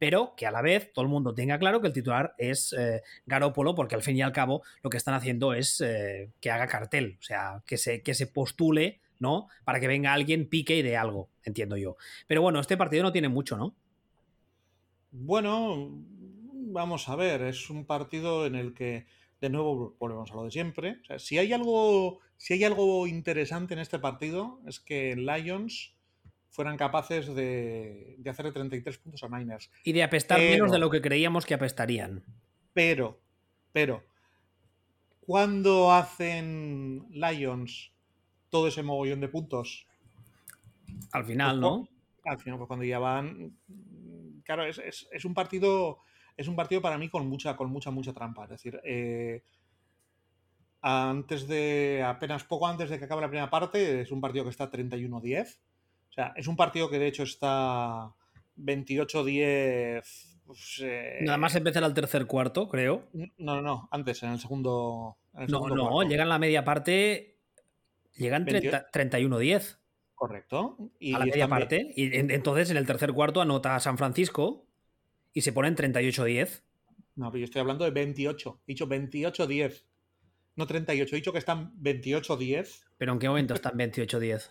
pero que a la vez todo el mundo tenga claro que el titular es eh, Garópolo, porque al fin y al cabo lo que están haciendo es eh, que haga cartel, o sea, que se, que se postule, ¿no? Para que venga alguien, pique y de algo, entiendo yo. Pero bueno, este partido no tiene mucho, ¿no? Bueno, vamos a ver, es un partido en el que, de nuevo, volvemos a lo de siempre. O sea, si hay algo, si hay algo interesante en este partido, es que Lions fueran capaces de, de hacerle 33 puntos a Niners. Y de apestar menos de lo que creíamos que apestarían. Pero, pero, cuando hacen Lions todo ese mogollón de puntos. Al final, Pues, ¿no? Al final, pues cuando ya van. Claro, es, es- es un partido. Es un partido para mí con mucha, con mucha, mucha trampa. Es decir, eh, antes de. apenas poco antes de que acabe la primera parte, es un partido que está 31-10. O sea, es un partido que de hecho está 28-10. pues, eh, Nada más empezar al tercer cuarto, creo. No, no, no, antes, en el segundo. en el No, segundo no, llegan la media parte. Llegan 30 31-10 Correcto. Y a la media parte. Y en- entonces en el tercer cuarto anota a San Francisco y se ponen 38-10. No, pero yo estoy hablando de 28. He dicho 28-10. No 38. He dicho que están 28-10. Pero ¿en qué momento están 28-10?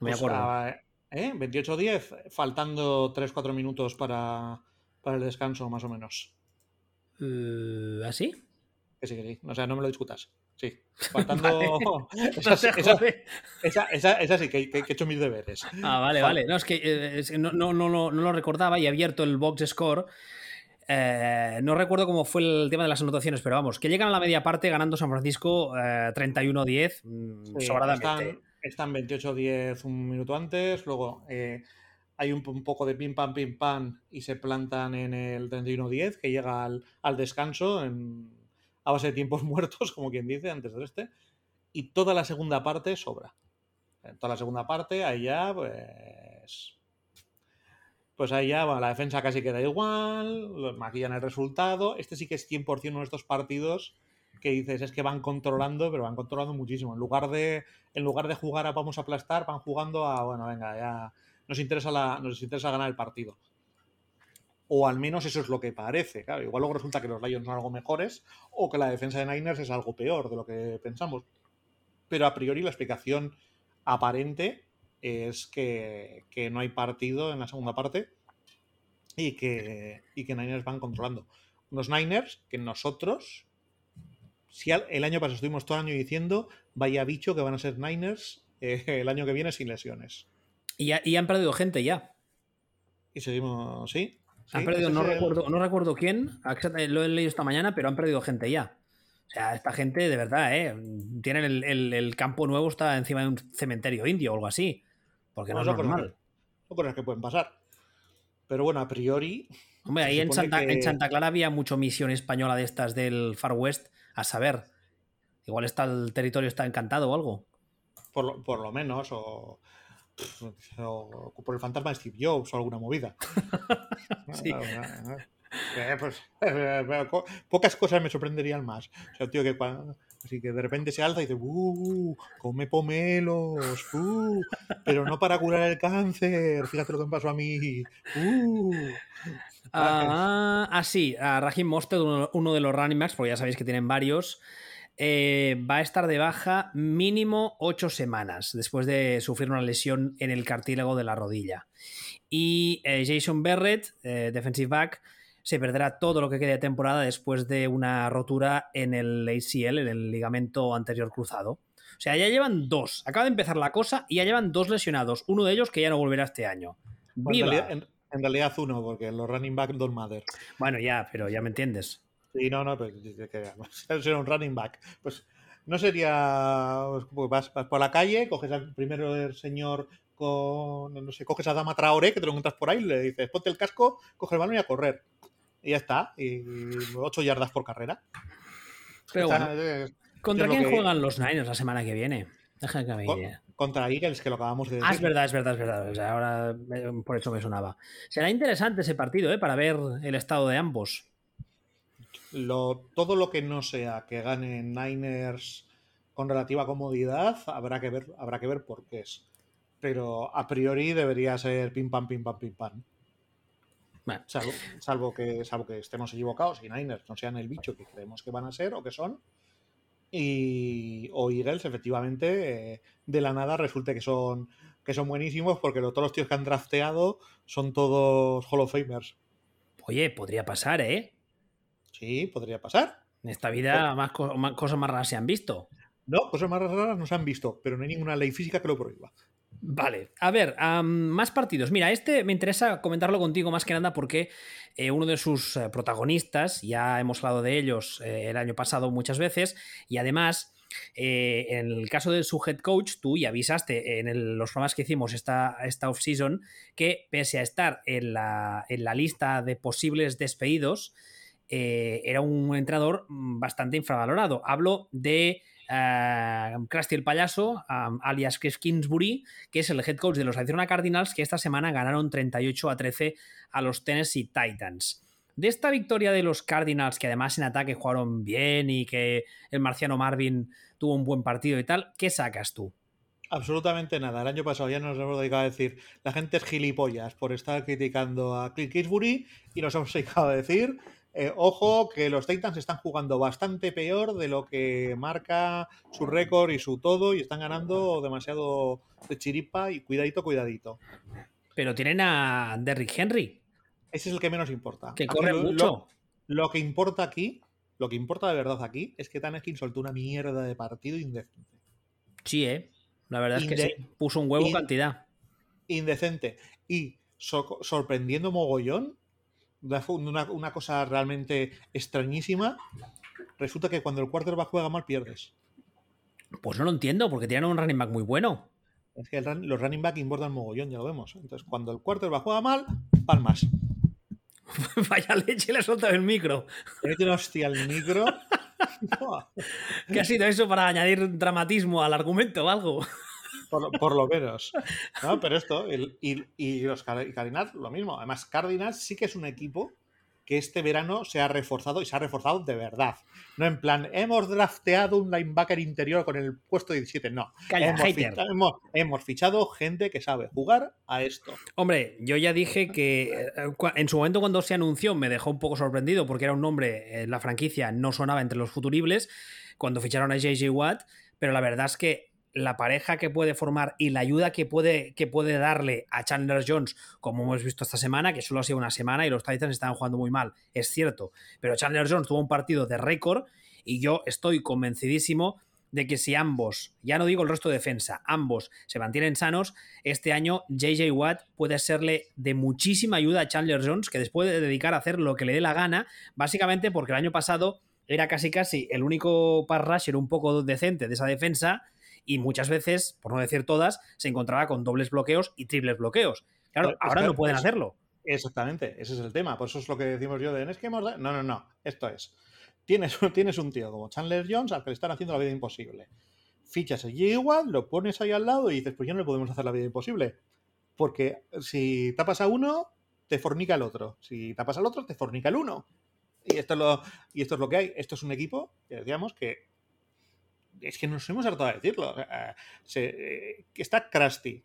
No me Pues, acuerdo. ah, ¿eh? 28-10, faltando 3-4 minutos para, para el descanso, más o menos. Eh, ¿Así? Que sí, que sí. O sea, no me lo discutas. Sí. Faltando. Vale. esa, No esa- esa- sí, que, he hecho mis deberes. Ah, vale, vale. No, es que, eh, es que no, no, no, lo- no lo recordaba y he abierto el box score. Eh, no recuerdo cómo fue el tema de las anotaciones, pero vamos, que llegan a la media parte ganando San Francisco eh, 31-10 mm, Sí, sobradamente. Están, están 28-10 un minuto antes, luego eh, hay un, un poco de pim pam pim pam y se plantan en el 31-10 que llega al, al descanso en- a base de tiempos muertos, como quien dice, antes de este. Y toda la segunda parte sobra. En toda la segunda parte, ahí ya, pues. Pues ahí ya, bueno, la defensa casi queda igual, maquillan el resultado. Este sí que es 100% uno de estos partidos que dices es que van controlando, pero van controlando muchísimo. En lugar de, en lugar de jugar a vamos a aplastar, van jugando a, bueno, venga, ya nos interesa, nos interesa ganar el partido. O al menos eso es lo que parece. Claro, igual luego resulta que los Lions son algo mejores o que la defensa de Niners es algo peor de lo que pensamos. Pero a priori la explicación aparente es que, que no hay partido en la segunda parte y que, y que Niners van controlando. Unos Niners que nosotros, si el año pasado estuvimos todo el año diciendo, vaya bicho que van a ser Niners eh, el año que viene sin lesiones. Y, y han perdido gente ya. Y seguimos, ¿sí? Han perdido, no es el- recuerdo, no recuerdo quién, lo he leído esta mañana, pero han perdido gente ya. O sea, esta gente de verdad, ¿eh? Tienen el, el- el campo nuevo, está encima de un cementerio indio o algo así. Porque no, Bueno, es son cosas normal. son cosas que pueden pasar. Pero bueno, a priori, Hombre, ahí en Santa, en Santa Clara había mucho misión española de estas del Far West, a saber. Igual está el territorio está encantado o algo. por lo, por lo menos, o, o por el fantasma de Steve Jobs o alguna movida. Sí. Eh, pues, eh, po- pocas cosas me sorprenderían más. O sea, tío que cuando, así que de repente se alza y dice, ¡uh! Come pomelos, ¡uh! Pero no para curar el cáncer. Fíjate lo que me pasó a mí. ¡uh! Ah, ah, sí, a Mostert, uno, uno de los running backs, porque ya sabéis que tienen varios, eh, va a estar de baja mínimo ocho semanas después de sufrir una lesión en el cartílago de la rodilla. Y eh, Jason Barrett, eh, defensive back, se perderá todo lo que quede de temporada después de una rotura en el ACL, en el ligamento anterior cruzado. O sea, ya llevan dos. Acaba de empezar la cosa y ya llevan dos lesionados. Uno de ellos que ya no volverá este año. En, ¡Viva! realidad, en- en realidad uno, porque los running back don't matter. Bueno, ya, pero ya me entiendes. Sí, no, no, pero ser un running back. Pues no sería. pues, vas, vas por la calle, coges al primero el señor con. No sé, coges a Dama Traoré, que te lo encuentras por ahí, le dices, ponte el casco, coge el balón y a correr. Y ya está. Y 8 yardas por carrera. Pero Está- bueno, eh, ¿contra lo quién que- juegan los Niners la semana que viene? Deja que me Con- contra Eagles, que lo acabamos de decir. Ah, es verdad, es verdad, es verdad. O sea, ahora eh, por eso me sonaba. Será interesante ese partido, ¿eh? Para ver el estado de ambos. Lo- todo lo que no sea que gane Niners con relativa comodidad, habrá que ver, habrá que ver por qué es. Pero a priori debería ser pim pam, pim pam, pim pam. Bueno, Salvo, salvo que, salvo que estemos equivocados y Niners no sean el bicho que creemos que van a ser o que son. Y, o Eagles, efectivamente, eh, de la nada resulte que son, que son buenísimos porque lo- todos los tíos que han drafteado son todos Hall of Famers. oye, podría pasar, ¿eh? Sí, podría pasar. En esta vida más, co- más cosas más raras se han visto. No, cosas más raras no se han visto, pero no hay ninguna ley física que lo prohíba. Vale, a ver, más partidos. Mira, este me interesa comentarlo contigo más que nada porque eh, uno de sus eh, protagonistas, ya hemos hablado de ellos eh, el año pasado muchas veces, y además eh, en el caso de su head coach, tú ya avisaste en los programas que hicimos esta, esta off-season que pese a estar en la, en la lista de posibles despedidos, eh, era un entrenador bastante infravalorado. Hablo de uh, el Payaso, alias Chris Kingsbury, que es el head coach de los Arizona Cardinals, que esta semana ganaron 38 a 13 a los Tennessee Titans. De esta victoria de los Cardinals, que además en ataque jugaron bien y que el marciano Marvin tuvo un buen partido y tal, ¿qué sacas tú? Absolutamente nada. El año pasado ya nos hemos dedicado a decir la gente es gilipollas por estar criticando a Clint Kingsbury y nos hemos dedicado a decir eh, ojo que los Titans están jugando bastante peor de lo que marca su récord y su todo y están ganando demasiado de chiripa y cuidadito, cuidadito. Pero tienen a Derrick Henry. Ese es el que menos importa. Que corre mucho. Lo, que importa aquí, lo que importa de verdad aquí, es que Tannehill soltó una mierda de partido indecente. Sí, eh. La verdad es que sí. Puso un huevo cantidad. Indecente. Y sorprendiendo mogollón, una, una cosa realmente extrañísima, resulta que cuando el quarterback juega mal pierdes. Pues no lo entiendo, porque tienen un running back muy bueno. Es que los running back importan mogollón, ya lo vemos. Entonces, cuando el quarterback juega mal, palmas. Vaya leche, le soltado el micro. Le hostia al micro. ¿Qué ha sido eso para añadir dramatismo al argumento o algo? Por, lo menos. Pero esto, y, y, los Cardinals, lo mismo. Además, Cardinals sí que es un equipo que este verano se ha reforzado y se ha reforzado de verdad. No en plan, hemos drafteado un linebacker interior con el puesto 17. No. hemos, fichado, gente que sabe jugar a esto. Hombre, yo ya dije que eh, en su momento cuando se anunció me dejó un poco sorprendido porque era un nombre, en la franquicia no sonaba entre los futuribles cuando ficharon a JJ Watt, pero la verdad es que la pareja que puede formar y la ayuda que puede, que puede darle a Chandler Jones, como hemos visto esta semana, que solo ha sido una semana y los Titans estaban jugando muy mal, es cierto, pero Chandler Jones tuvo un partido de récord y yo estoy convencidísimo de que si ambos, ya no digo el resto de defensa, ambos se mantienen sanos, este año JJ Watt puede serle de muchísima ayuda a Chandler Jones, que después de dedicar a hacer lo que le dé la gana, básicamente porque el año pasado era casi casi el único pass rusher un poco decente de esa defensa y muchas veces, por no decir todas, se encontraba con dobles bloqueos y triples bloqueos. Claro, ahora no pueden hacerlo. Exactamente, ese es el tema. Por eso es lo que decimos yo de es que hemos... No, no, no. Esto es. Tienes, tienes un tío como Chandler Jones al que le están haciendo la vida imposible. Fichas allí igual, lo pones ahí al lado y dices, pues ya no le podemos hacer la vida imposible. Porque si tapas a uno, te fornica el otro. Si tapas al otro, te fornica el uno. Y esto es lo, y esto es lo que hay. Esto es un equipo, que decíamos, que es que nos hemos hartado de decirlo. Eh, está Krusty.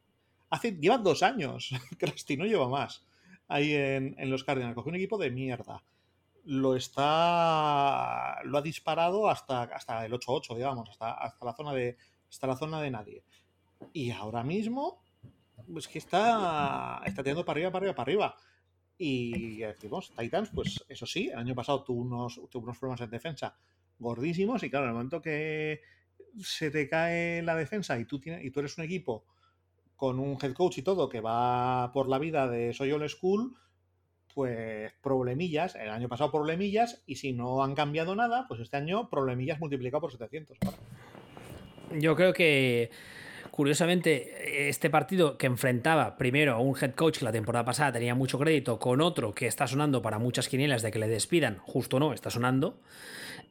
Hace, lleva dos años. Krusty no lleva más. Ahí en, los Cardinals. Cogió un equipo de mierda. Lo está. Lo ha disparado hasta, hasta el 8-8, digamos, hasta, hasta, la zona de, hasta la zona de nadie. Y ahora mismo, pues que está, está tirando para arriba, para arriba, para arriba. Y decimos, Titans, pues eso sí, el año pasado tuvo unos, tuvo unos problemas en defensa gordísimos y claro, en el momento que, se te cae la defensa y tú, tienes, y tú eres un equipo con un head coach y todo que va por la vida de soy old school, pues problemillas. El año pasado problemillas y si no han cambiado nada, pues este año problemillas multiplicado por 700. Yo creo que curiosamente este partido que enfrentaba primero a un head coach que la temporada pasada tenía mucho crédito con otro que está sonando para muchas quinielas de que le despidan, justo no, está sonando.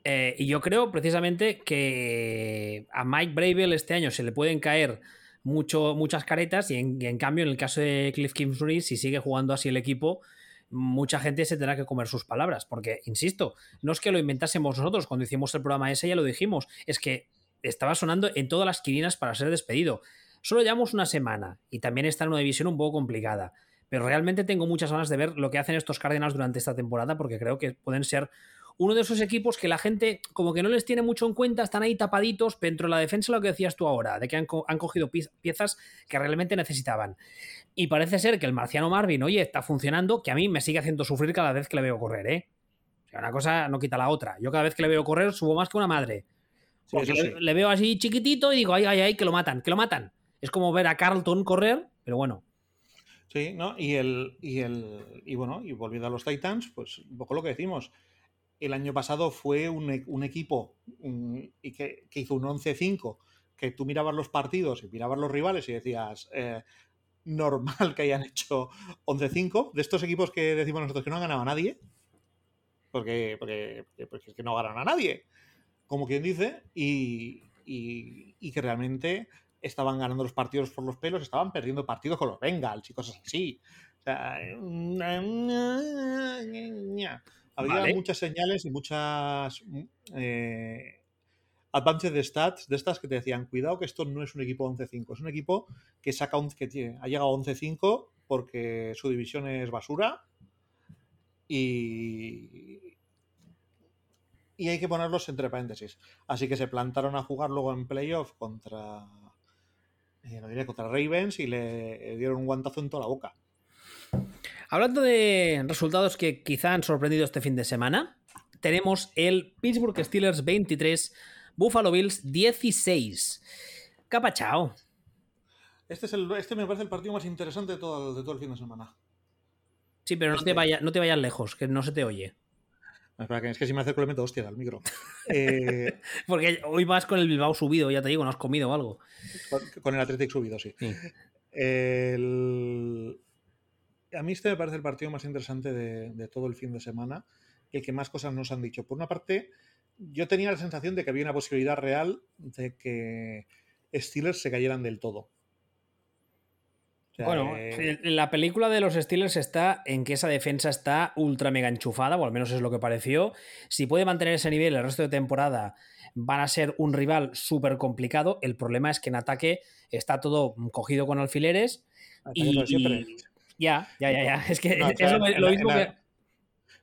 Eh, y yo creo precisamente que a Mike Bravel este año se le pueden caer mucho, muchas caretas y en, cambio en el caso de Cliff Kingsbury, si sigue jugando así el equipo, mucha gente se tendrá que comer sus palabras. Porque, insisto, no es que lo inventásemos nosotros, cuando hicimos el programa ese ya lo dijimos, es que estaba sonando en todas las quirinas para ser despedido. Solo llevamos una semana y también está en una división un poco complicada. Pero realmente tengo muchas ganas de ver lo que hacen estos Cardinals durante esta temporada porque creo que pueden ser uno de esos equipos que la gente como que no les tiene mucho en cuenta, están ahí tapaditos, pero dentro de la defensa lo que decías tú ahora, de que han, cogido piezas que realmente necesitaban. Y parece ser que el marciano Marvin, oye, está funcionando, que a mí me sigue haciendo sufrir cada vez que le veo correr, ¿eh? O sea, una cosa no quita la otra. Yo cada vez que le veo correr subo más que una madre. le, veo así chiquitito y digo, ay, ay, ay, que lo matan, que lo matan. Es como ver a Carlton correr, pero bueno. Sí, ¿no? Y el, y el. Y bueno, y volviendo a los Titans, pues un poco lo que decimos el año pasado fue un, e, equipo que, hizo un 11-5, que tú mirabas los partidos y mirabas los rivales y decías, eh, normal que hayan hecho 11-5, de estos equipos que decimos nosotros que no han ganado a nadie, porque, porque, es que no ganan a nadie, como quien dice, y, y, que realmente estaban ganando los partidos por los pelos, estaban perdiendo partidos con los Bengals y cosas así. O sea, había muchas señales y muchas eh, advances de stats de estas que te decían, cuidado que esto no es un equipo 11-5, es un equipo que saca un, que tiene, ha llegado a 11-5 porque su división es basura y, y hay que ponerlos entre paréntesis. Así que se plantaron a jugar luego en playoff contra, eh, contra Ravens y le dieron un guantazo en toda la boca. Hablando de resultados que quizá han sorprendido este fin de semana, tenemos el Pittsburgh Steelers 23, Buffalo Bills 16. Capachao. Este, es el, este me parece el partido más interesante de todo, de todo el fin de semana. Sí, pero no te, vaya, no te vayas lejos, que no se te oye. Es que si me acerco le meto hostia al micro. Eh, Porque hoy vas con el Bilbao subido, ya te digo, no has comido algo. Con, el Athletic subido, sí. El... A mí este me parece el partido más interesante de, todo el fin de semana el que más cosas nos han dicho. Por una parte, yo tenía la sensación de que había una posibilidad real de que Steelers se cayeran del todo bueno, eh, la película de los Steelers está en que esa defensa está ultra mega enchufada, o al menos es lo que pareció. Si puede mantener ese nivel el resto de temporada, van a ser un rival súper complicado. El problema es que en ataque está todo cogido con alfileres. Y, ya, ya, ya, ya. Es que es lo, mismo que.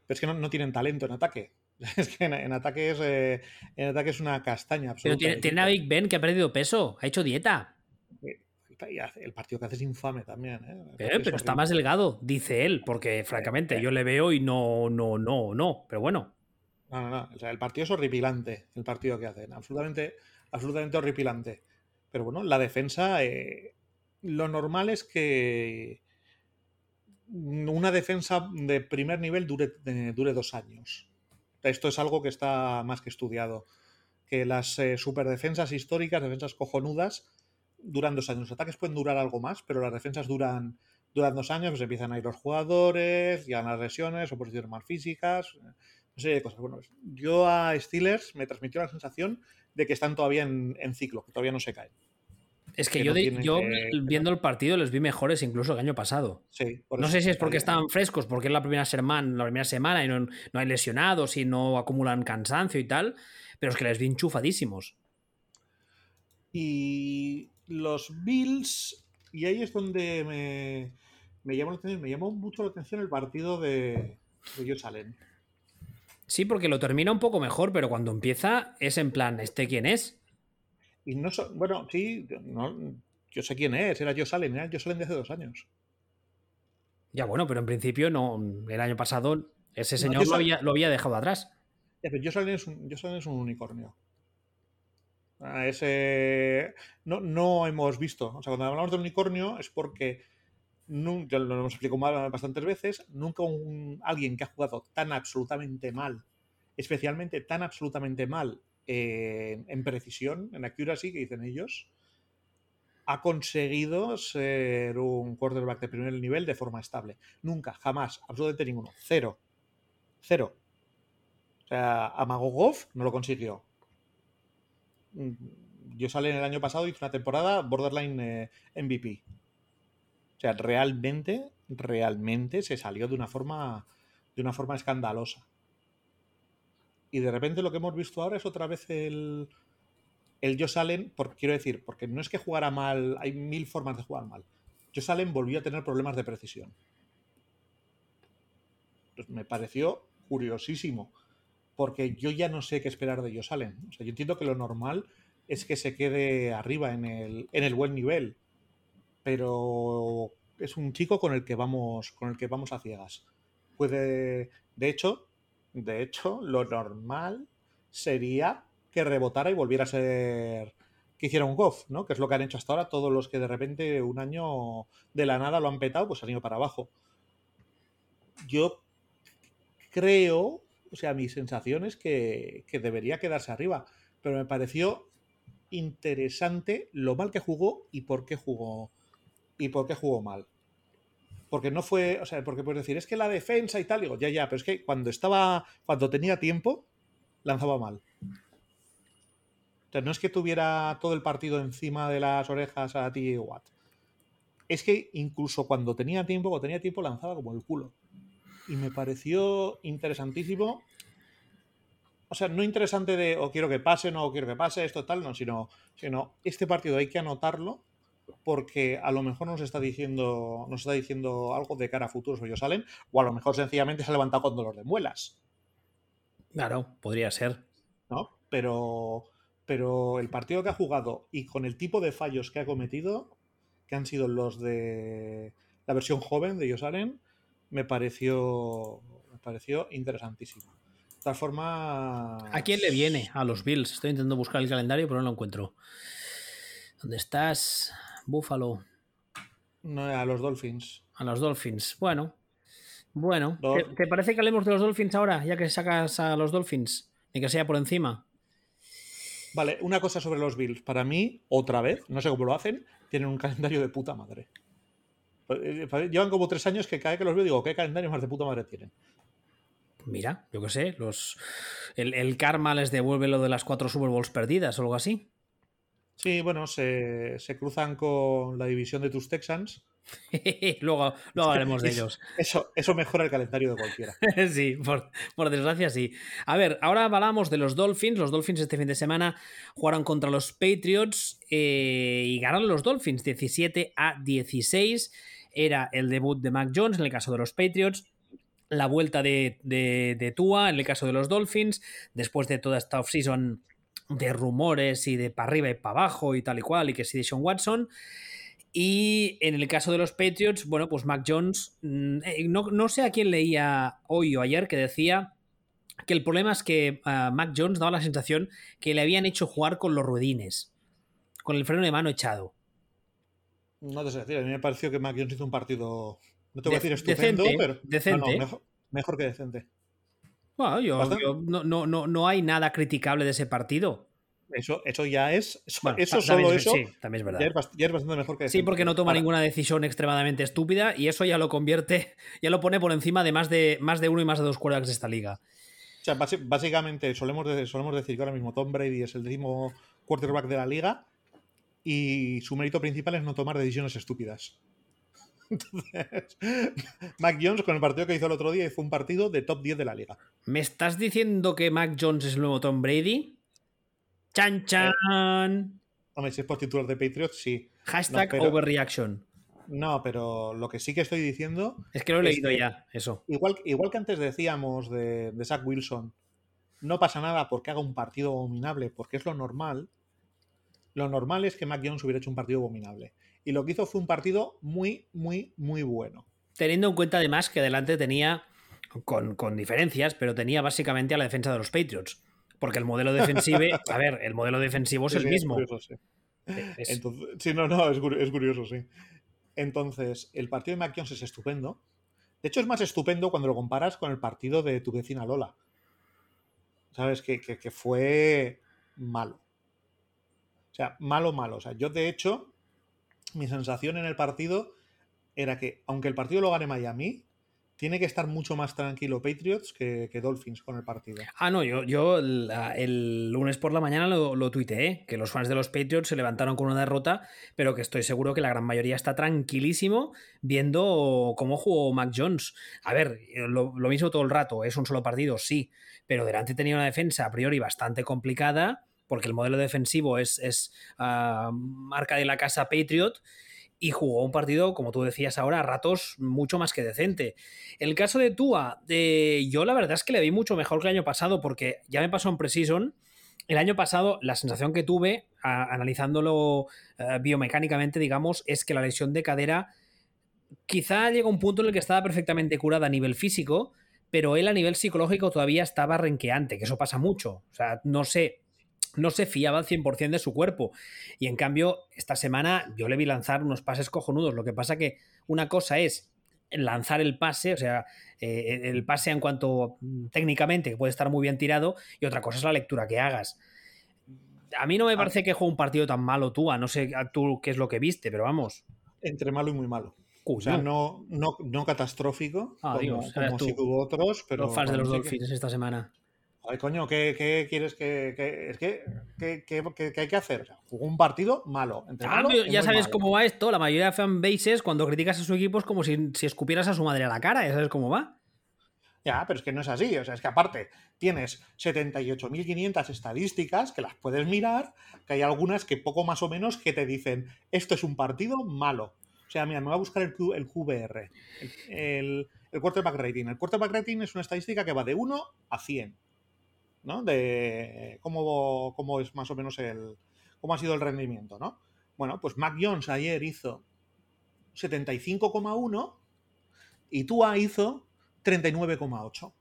Pero es que no, tienen talento en ataque. Es que en, ataque, es, eh, en ataque es una castaña. Pero tiene, tiene a Big Ben que ha perdido peso, ha hecho dieta el partido que hace es infame también. ¿eh? pero está más delgado, dice él, porque francamente eh, yo le veo y no, no, no, no, pero bueno. No, no, no. O sea, el partido es horripilante, el partido que hacen. Absolutamente, absolutamente horripilante. Pero bueno, la defensa, eh, lo normal es que una defensa de primer nivel dure, dure dos años. Esto es algo que está más que estudiado. Que las superdefensas históricas, defensas cojonudas, duran dos años. Los ataques pueden durar algo más, pero las defensas duran, duran dos años, pues empiezan a ir los jugadores, ya las lesiones, oposiciones más físicas, una serie de cosas. Bueno, yo a Steelers me transmitió la sensación de que están todavía en, ciclo, que todavía no se caen. Es que, yo, yo viendo el partido les vi mejores incluso el año pasado. Sí, no sé si es porque están frescos, porque es la primera semana, la primera semana y no, no hay lesionados y no acumulan cansancio y tal, pero es que les vi enchufadísimos. Y los Bills, y ahí es donde me, me llamó la atención, me llamó mucho la atención el partido de, de Josh Allen. Sí, porque lo termina un poco mejor, pero cuando empieza es en plan, ¿este quién es? Y no bueno, sí, yo sé quién es, era Josh Allen, era Josh Allen de hace dos años. Ya bueno, pero en principio no, el año pasado ese señor lo, había, lo, había, dejado atrás. Ya, pero Allen es un, es un unicornio ese no, no hemos visto. O sea, cuando hablamos de unicornio es porque ya lo hemos explicado bastantes veces, nunca un, alguien que ha jugado tan absolutamente mal, especialmente tan absolutamente mal en precisión, en accuracy, que dicen ellos, ha conseguido ser un quarterback de primer nivel de forma estable. Nunca, jamás, absolutamente ninguno. Cero. Cero. O sea, Amagogov no lo consiguió. Yo salí en el año pasado, hice una temporada borderline eh, MVP. O sea, realmente, realmente se salió de una forma, de una forma escandalosa. Y de repente lo que hemos visto ahora es otra vez el, el Josh Allen, quiero decir, porque no es que jugara mal, hay mil formas de jugar mal. Josh Allen volvió a tener problemas de precisión. me pareció curiosísimo porque yo ya no sé qué esperar de ellos Allen. O sea, yo entiendo que lo normal es que se quede arriba en el, en el buen nivel, pero es un chico con el que vamos, con el que vamos a ciegas. Puede, de hecho, de hecho, lo normal sería que rebotara y volviera a ser que hiciera un Goff, ¿no? Que es lo que han hecho hasta ahora todos los que de repente un año de la nada lo han petado, pues han ido para abajo. Yo creo o sea, mi sensación es que, que debería quedarse arriba. Pero me pareció interesante lo mal que jugó y por qué jugó y por qué jugó mal. Porque no fue, o sea, porque puedes decir, es que la defensa y tal, digo, ya, ya, pero es que cuando estaba, cuando tenía tiempo, lanzaba mal. O sea, no es que tuviera todo el partido encima de las orejas a ti Watt. Es que incluso cuando tenía tiempo, cuando tenía tiempo, lanzaba como el culo. Y me pareció interesantísimo. O sea, no interesante de o quiero que pase, no o quiero que pase, esto tal, no, sino, sino este partido hay que anotarlo porque a lo mejor nos está diciendo, nos está diciendo algo de cara a futuros ellos salen, o a lo mejor sencillamente se ha levantado con dolor de muelas. Claro, podría ser. ¿No? Pero, pero el partido que ha jugado y con el tipo de fallos que ha cometido, que han sido los de la versión joven de ellos salen, me pareció, me pareció interesantísimo. De tal forma. ¿A quién le viene? A los Bills. Estoy intentando buscar el calendario, pero no lo encuentro. ¿Dónde estás? Buffalo. No, a los Dolphins. A los Dolphins. Bueno. Bueno. ¿Te, ¿Te, parece que hablemos de los Dolphins ahora, ya que sacas a los Dolphins? Ni que sea por encima. Vale, una cosa sobre los Bills. Para mí, otra vez, no sé cómo lo hacen, tienen un calendario de puta madre. Llevan como tres años que cada vez que los veo digo, ¿qué calendario más de puta madre tienen? Mira, yo qué sé, los, el, el, karma les devuelve lo de las cuatro Super Bowls perdidas o algo así. Sí, bueno, se, se cruzan con la división de tus Texans. luego, luego hablaremos de ellos. Eso, eso mejora el calendario de cualquiera. sí, por, por, desgracia sí. A ver, ahora hablamos de los Dolphins. Los Dolphins este fin de semana jugaron contra los Patriots eh, y ganaron los Dolphins 17 a 16. Era el debut de Mac Jones en el caso de los Patriots la vuelta de, de, de, Tua en el caso de los Dolphins, después de toda esta offseason de rumores y de para arriba y para abajo y tal y cual, y que si Sean Watson. Y en el caso de los Patriots, bueno, pues Mac Jones, no, no sé a quién leía hoy o ayer que decía que el problema es que uh, Mac Jones daba la sensación que le habían hecho jugar con los ruedines, con el freno de mano echado. No te sé decir, a mí me pareció que Mac Jones hizo un partido no te voy a decir estupendo, decente, pero. Decente. No, no, mejor, mejor, que decente. Bueno, yo, yo no, no, no, no, hay nada criticable de ese partido. Eso, eso ya es. Eso, bueno, eso también, solo eso. Sí, también es verdad. Ya es, ya es, bastante mejor que. Sí, porque no toma Ahora, ninguna decisión extremadamente estúpida y eso ya lo convierte, ya lo pone por encima de más de, más de uno y más de dos quarterbacks de esta liga. O sea, básicamente solemos, solemos decir que ahora mismo Tom Brady es el décimo quarterback de la liga y su mérito principal es no tomar decisiones estúpidas. Entonces, Mac Jones con el partido que hizo el otro día fue un partido de top 10 de la liga. ¿Me estás diciendo que Mac Jones es el nuevo Tom Brady? ¡Chan, chan! Eh, hombre, si es por titular de Patriots, sí. Hashtag no, pero, overreaction. No, pero lo que sí que estoy diciendo. Es que lo he leído ya, eso. Igual, igual que antes decíamos de, de Zach Wilson, no pasa nada porque haga un partido abominable, porque es lo normal. Lo normal es que Mac Jones hubiera hecho un partido abominable y lo que hizo fue un partido muy, muy, muy bueno. Teniendo en cuenta además que adelante tenía, con, con, diferencias, pero tenía básicamente a la defensa de los Patriots. Porque el modelo defensivo, a ver, el modelo defensivo es sí, el sí, mismo. Es curioso, sí. Es... Entonces, sí, no, no, es, es, curioso, sí. Entonces, el partido de Mac Jones es estupendo. De hecho, es más estupendo cuando lo comparas con el partido de tu vecina Lola. ¿Sabes? Que, que, que fue malo. O sea, malo, malo. O sea, yo de hecho, mi sensación en el partido era que, aunque el partido lo gane Miami, tiene que estar mucho más tranquilo Patriots que, Dolphins con el partido. Ah, no, yo, yo el, lunes por la mañana lo, lo tuiteé, que los fans de los Patriots se levantaron con una derrota, pero que estoy seguro que la gran mayoría está tranquilísimo viendo cómo jugó Mac Jones. A ver, lo, lo mismo todo el rato, es un solo partido, sí, pero delante tenía una defensa a priori bastante complicada porque el modelo defensivo es, uh, marca de la casa Patriot y jugó un partido, como tú decías ahora, a ratos mucho más que decente. El caso de Tua, de, yo la verdad es que le vi mucho mejor que el año pasado, porque ya me pasó en Precision. El año pasado, la sensación que tuve, analizándolo uh, biomecánicamente, digamos, es que la lesión de cadera quizá llega a un punto en el que estaba perfectamente curada a nivel físico, pero él a nivel psicológico todavía estaba renqueante, que eso pasa mucho. O sea, no sé, no se fiaba al 100% de su cuerpo. Y en cambio, esta semana yo le vi lanzar unos pases cojonudos. Lo que pasa que una cosa es lanzar el pase, o sea, eh, el pase en cuanto mm, técnicamente puede estar muy bien tirado, y otra cosa es la lectura que hagas. A mí no me parece que juegue un partido tan malo tú, a no sé tú qué es lo que viste, pero vamos. Entre malo y muy malo. o sea, no, no, no catastrófico, ah, como, si tuvo otros, pero. Los fans de los Dolphins esta semana. Ay, coño, ¿qué, quieres que, Es que, ¿qué, hay que hacer? jugó un partido malo. Ya sabes cómo va esto. La mayoría de fanbases, cuando criticas a su equipo, es como si, si escupieras a su madre a la cara. Ya sabes cómo va. Ya, pero es que no es así. O sea, es que aparte tienes 78.500 estadísticas que las puedes mirar, que hay algunas que poco más o menos que te dicen, esto es un partido malo. O sea, mira, me voy a buscar el, el QBR, el, el quarterback rating. El quarterback rating es una estadística que va de 1 a 100. ¿No? De cómo, cómo es más o menos el. cómo ha sido el rendimiento, ¿no? Bueno, pues Mac Jones ayer hizo 75,1 y Tua hizo 39,8.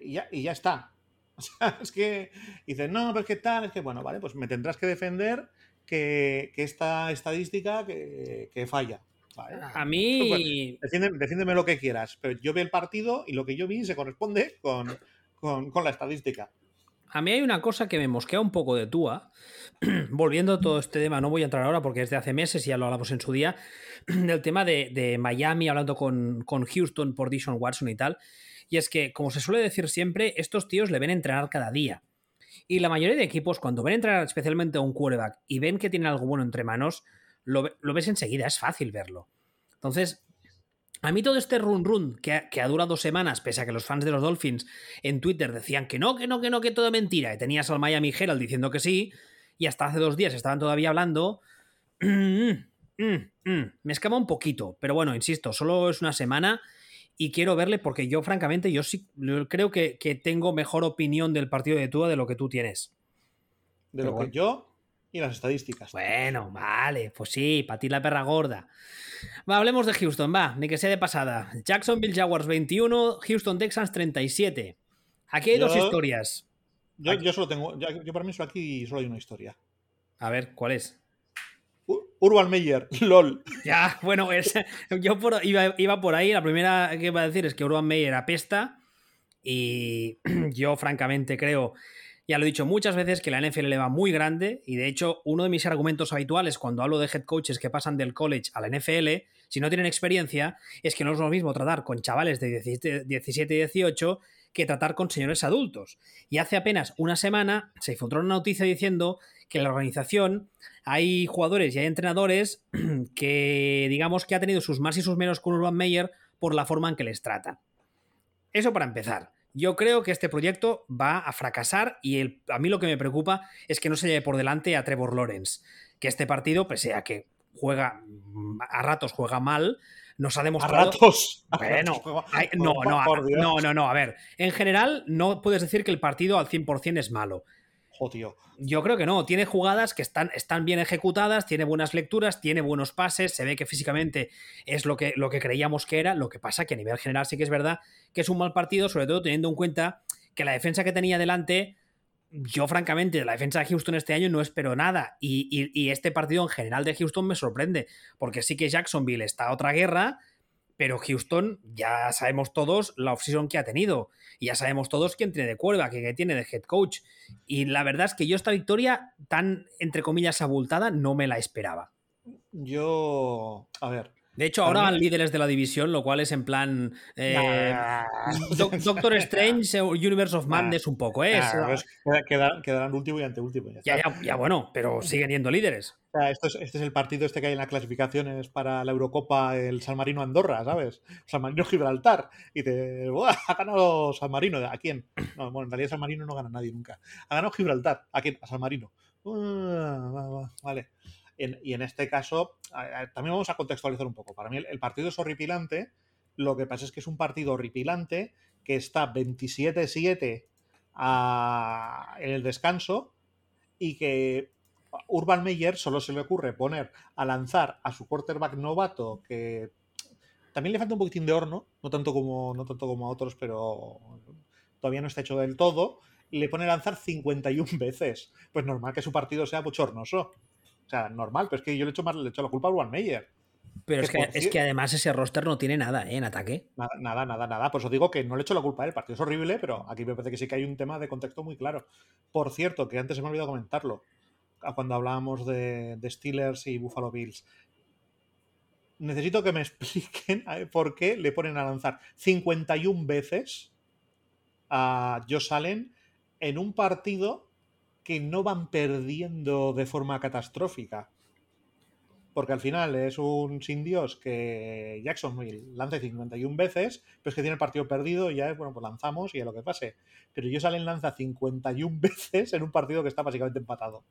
Y ya, y ya está. O sea, es que dices, no, pero ¿qué tal? Es que, bueno, vale, pues me tendrás que defender que, esta estadística que, que falla. A mí. defiéndeme, lo que quieras, pero yo vi el partido y lo que yo vi se corresponde con, la estadística. A mí hay una cosa que me mosquea un poco de Tua. Volviendo a todo este tema, no voy a entrar ahora porque es de hace meses y ya lo hablamos en su día. del tema de, Miami hablando con, con, Houston por Dishon Watson y tal. Y es que, como se suele decir siempre, estos tíos le ven entrenar cada día. Y la mayoría de equipos, cuando ven entrenar especialmente a un quarterback y ven que tiene algo bueno entre manos, lo, ves enseguida, es fácil verlo. Entonces, a mí todo este run run que ha, que ha, durado semanas, pese a que los fans de los Dolphins en Twitter decían que no, que no, que no, que todo mentira, y tenías al Miami Herald diciendo que sí, y hasta hace dos días estaban todavía hablando, mm, mm, mm, me escama un poquito, pero bueno, insisto, solo es una semana y quiero verle porque yo francamente yo sí creo que, tengo mejor opinión del partido de Tua de lo que tú tienes. De lo que yo y las estadísticas. Bueno, vale, pues sí, para ti la perra gorda. Va, hablemos de Houston, va, ni que sea de pasada. Jacksonville Jaguars 21, Houston Texans 37. Aquí hay dos historias. Yo, solo tengo, yo, para mí solo aquí solo hay una historia. A ver, ¿cuál es? Urban Meyer, LOL. Ya, bueno, yo iba, iba, por ahí. La primera que iba a decir es que Urban Meyer apesta. Y yo, francamente, creo ya lo he dicho muchas veces que la NFL le va muy grande y de hecho uno de mis argumentos habituales cuando hablo de head coaches que pasan del college a la NFL, si no tienen experiencia, es que no es lo mismo tratar con chavales de 17 y 18 que tratar con señores adultos. Y hace apenas una semana se filtró una noticia diciendo que en la organización hay jugadores y hay entrenadores que digamos que ha tenido sus más y sus menos con Urban Meyer por la forma en que les trata. Eso para empezar. Yo creo que este proyecto va a fracasar y el, a mí lo que me preocupa es que no se lleve por delante a Trevor Lawrence, que este partido, pese a que juega a ratos juega mal, nos ha demostrado. A ratos. Bueno, no, no, no, no, no. A ver, en general no puedes decir que el partido al 100% es malo. Yo creo que no. Tiene jugadas que están, están bien ejecutadas, tiene buenas lecturas, tiene buenos pases, se ve que físicamente es lo que, lo que creíamos que era. Lo que pasa que a nivel general sí que es verdad que es un mal partido, sobre todo teniendo en cuenta que la defensa que tenía delante, yo francamente, de la defensa de Houston este año no espero nada. Y, y este partido en general de Houston me sorprende, porque sí que Jacksonville está a otra guerra pero Houston ya sabemos todos la offseason que ha tenido. Y ya sabemos todos quién tiene de cuerda, que, tiene de head coach. Y la verdad es que yo esta victoria tan, entre comillas, abultada, no me la esperaba. Yo, a ver, de hecho, ahora van líderes de la división, lo cual es en plan eh, Doctor Strange, Universe of Madness un poco, ¿eh? quedarán, último y anteúltimo. Ya, ya, ya, bueno, pero siguen yendo líderes. esto es, este es el partido este que hay en las clasificaciones para la Eurocopa, el San Marino Andorra, ¿sabes? San Marino Gibraltar. Y te. Ha ganado San Marino. ¿A quién? No, bueno, en realidad San Marino no gana nadie nunca. Ha ganado Gibraltar. ¿A quién? A San Marino. Ah, vale y en este caso, también vamos a contextualizar un poco. Para mí el, partido es horripilante. Lo que pasa es que es un partido horripilante que está 27-7 en el descanso y que Urban Meyer solo se le ocurre poner a lanzar a su quarterback novato que también le falta un poquitín de horno, no tanto como, no tanto como a otros, pero todavía no está hecho del todo, le pone a lanzar 51 veces. Pues normal que su partido sea bochornoso. O sea, normal, pero es que yo le echo más le echo la culpa a Urban Meyer. Pero es que, es que, además ese roster no tiene nada ¿eh? en ataque. Nada, nada, nada, nada. Pues os digo que no le echo la culpa. El partido es horrible, pero aquí me parece que sí que hay un tema de contexto muy claro. Por cierto, que antes se me ha olvidado comentarlo, cuando hablábamos de, de Steelers y Buffalo Bills necesito que me expliquen por qué le ponen a lanzar 51 veces a Josh Allen en un partido que no van perdiendo de forma catastrófica. Porque al final es un sin Dios que Jacksonville lance 51 veces, pero es que tiene el partido perdido y ya es, bueno, pues lanzamos y a lo que pase. Pero Josh Allen lanza 51 veces en un partido que está básicamente empatado.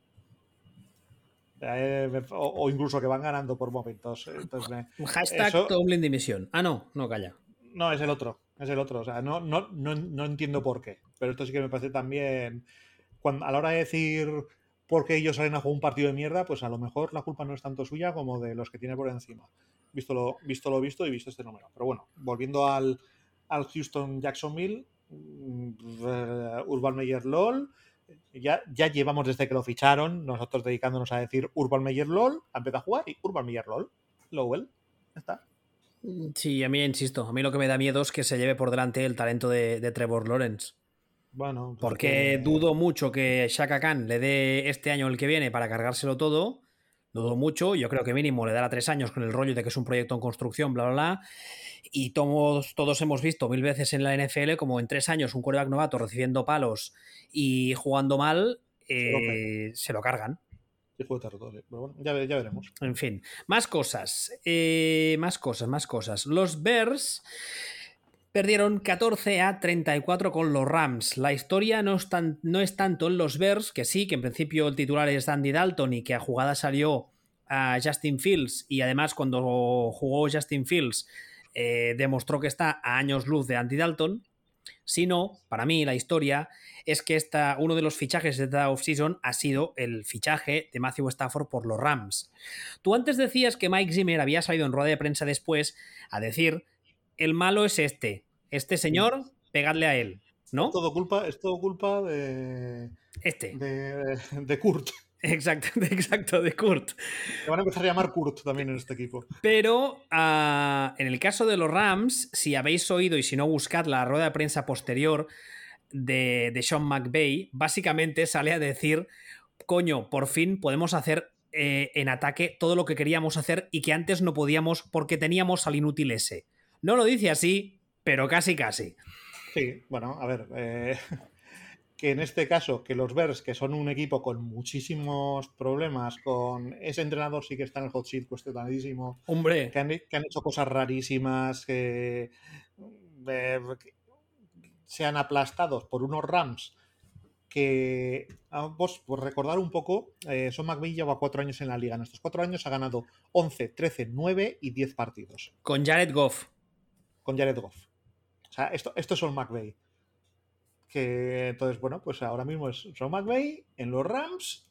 Eh, o, incluso que van ganando por momentos. Entonces Hashtag dimisión. Ah, no, no, calla. No, es el otro. Es el otro. O sea, no, no, no, entiendo por qué. Pero esto sí que me parece también. A la hora de decir por qué ellos salen a jugar un partido de mierda, pues a lo mejor la culpa no es tanto suya como de los que tiene por encima. Visto lo visto, lo visto y visto este número. Pero bueno, volviendo al, al Houston Jacksonville, mm, Urban Meyer LOL ya, ya llevamos desde que lo ficharon, nosotros dedicándonos a decir Urban Meyer LOL, a empezar a jugar y Urban Meyer LOL, Lowell, ya está. Sí, a mí insisto, a mí lo que me da miedo es que se lleve por delante el talento de, Trevor Lawrence. Bueno, pues porque dudo mucho que Shaka Khan le dé este año el que viene para cargárselo todo. Dudo mucho, yo creo que mínimo le dará tres años con el rollo de que es un proyecto en construcción, bla, bla, bla. Y todos, todos hemos visto mil veces en la NFL como en tres años un quarterback novato recibiendo palos y jugando mal, se lo, eh, cargan. ya, veremos. En fin, más cosas. Eh, más cosas, más cosas. Los Bears perdieron 14 a 34 con los Rams. La historia no es, no es tanto en los Bears, que sí, que en principio el titular es Andy Dalton y que a jugada salió a Justin Fields y además cuando jugó Justin Fields eh, demostró que está a años luz de Andy Dalton, sino, para mí, la historia es que esta, uno de los fichajes de esta offseason ha sido el fichaje de Matthew Stafford por los Rams. Tú antes decías que Mike Zimmer había salido en rueda de prensa después a decir, el malo es este, este señor, pegadle a él, ¿no? Es todo culpa, es todo culpa de... Este. De, de Kurt. Exacto, exacto, de Kurt. Te van a empezar a llamar Kurt también en este equipo. Pero ah, en el caso de los Rams, si habéis oído y si no buscad la rueda de prensa posterior de, de Sean McVay, básicamente sale a decir, coño, por fin podemos hacer eh, en ataque todo lo que queríamos hacer y que antes no podíamos porque teníamos al inútil ese. No lo dice así, pero casi casi. Sí, bueno, a ver. Eh, que en este caso, que los Bears, que son un equipo con muchísimos problemas, con ese entrenador sí que está en el hot seat cuestionadísimo. Hombre. Que han, hecho cosas rarísimas, que, sean aplastados por unos Rams que, vos, por recordar un poco, eh, Son McVay lleva cuatro años en la liga. En estos cuatro años ha ganado 11, 13, 9 y 10 partidos. Con Jared Goff. Con Jared Goff. O sea, esto, es Son McVay que entonces, bueno, pues ahora mismo es Sean McVay en los Rams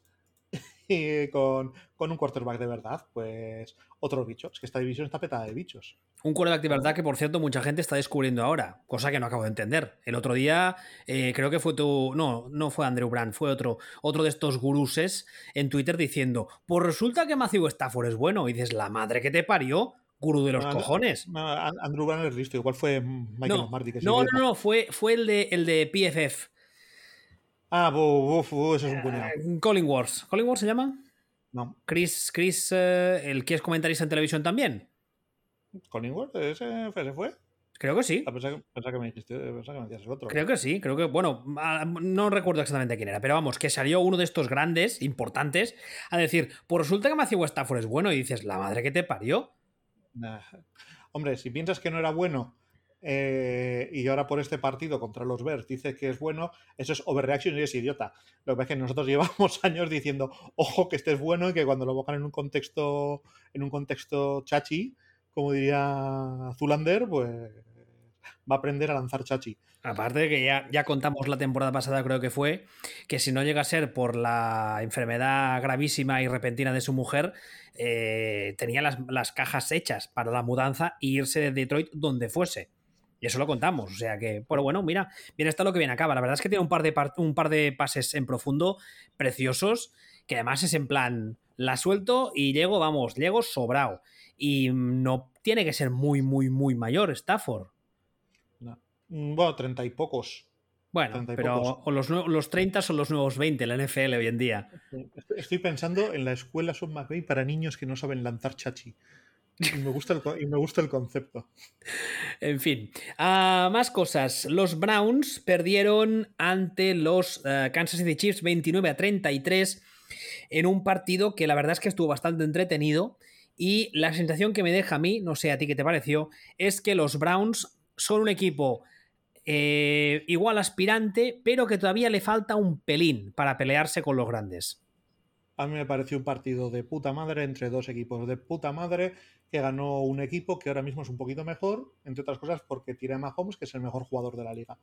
y con, un quarterback de verdad, pues otro bicho. Es que esta división está petada de bichos. Un quarterback de verdad que, por cierto, mucha gente está descubriendo ahora, cosa que no acabo de entender. El otro día, eh, creo que fue tu. No, no fue Andrew Brand, fue otro, otro de estos guruses en Twitter diciendo: Pues resulta que Matthew Stafford es bueno. Y dices, la madre que te parió gurú de los cojones. Andrew Banner es listo, igual fue Michael no, Marty. no, no, no, fue, fue el, de, el de PFF. Ah, eso es un puñado. Uh, Colin Wars. ¿Colin Wars se llama? No. Chris, Chris uh, el que es comentarista en televisión también. ¿Colin Wars? ¿Ese, ese fue? Creo que sí. Ah, pensaba, que me dijiste, pensaba que me decías el otro. Creo que sí, creo que, bueno, no recuerdo exactamente quién era, pero vamos, que salió uno de estos grandes, importantes, a decir, pues resulta que Matthew Stafford es bueno y dices, la madre que te parió. Hombre, si piensas que no era bueno eh, y ahora por este partido contra los Bears dice que es bueno, eso es overreaction y eres idiota. Lo que pasa es que nosotros llevamos años diciendo, ojo, que este es bueno y que cuando lo buscan en un contexto, en un contexto chachi, como diría Zulander, pues va a aprender a lanzar chachi. Aparte de que ya, ya contamos la temporada pasada, creo que fue, que si no llega a ser por la enfermedad gravísima y repentina de su mujer, eh, tenía las, cajas hechas para la mudanza e irse de Detroit donde fuese. Y eso lo contamos. O sea que, pero bueno, mira, bien está lo que viene acaba. La verdad es que tiene un par de, un par de pases en profundo preciosos, que además es en plan, la suelto y llego, vamos, llego sobrado. y no tiene que ser muy, muy, muy mayor Stafford. Mm, bueno, treinta y pocos. Bueno, pero los, los 30 son los nuevos 20 la NFL hoy en día. Estoy pensando en la escuela Son McVay para niños que no saben lanzar chachi. Y me gusta el, y me gusta el concepto. En fin, ah, más cosas. Los Browns perdieron ante los eh, Kansas City Chiefs 29 a 33 en un partido que la verdad es que estuvo bastante entretenido. Y la sensación que me deja a mí, no sé a ti qué te pareció, es que los Browns son un equipo eh, igual aspirante, pero que todavía le falta un pelín para pelearse con los grandes. A mí me pareció un partido de puta madre entre dos equipos de puta madre que ganó un equipo que ahora mismo es un poquito mejor, entre otras cosas porque tira Mahomes, que es el mejor jugador de la liga.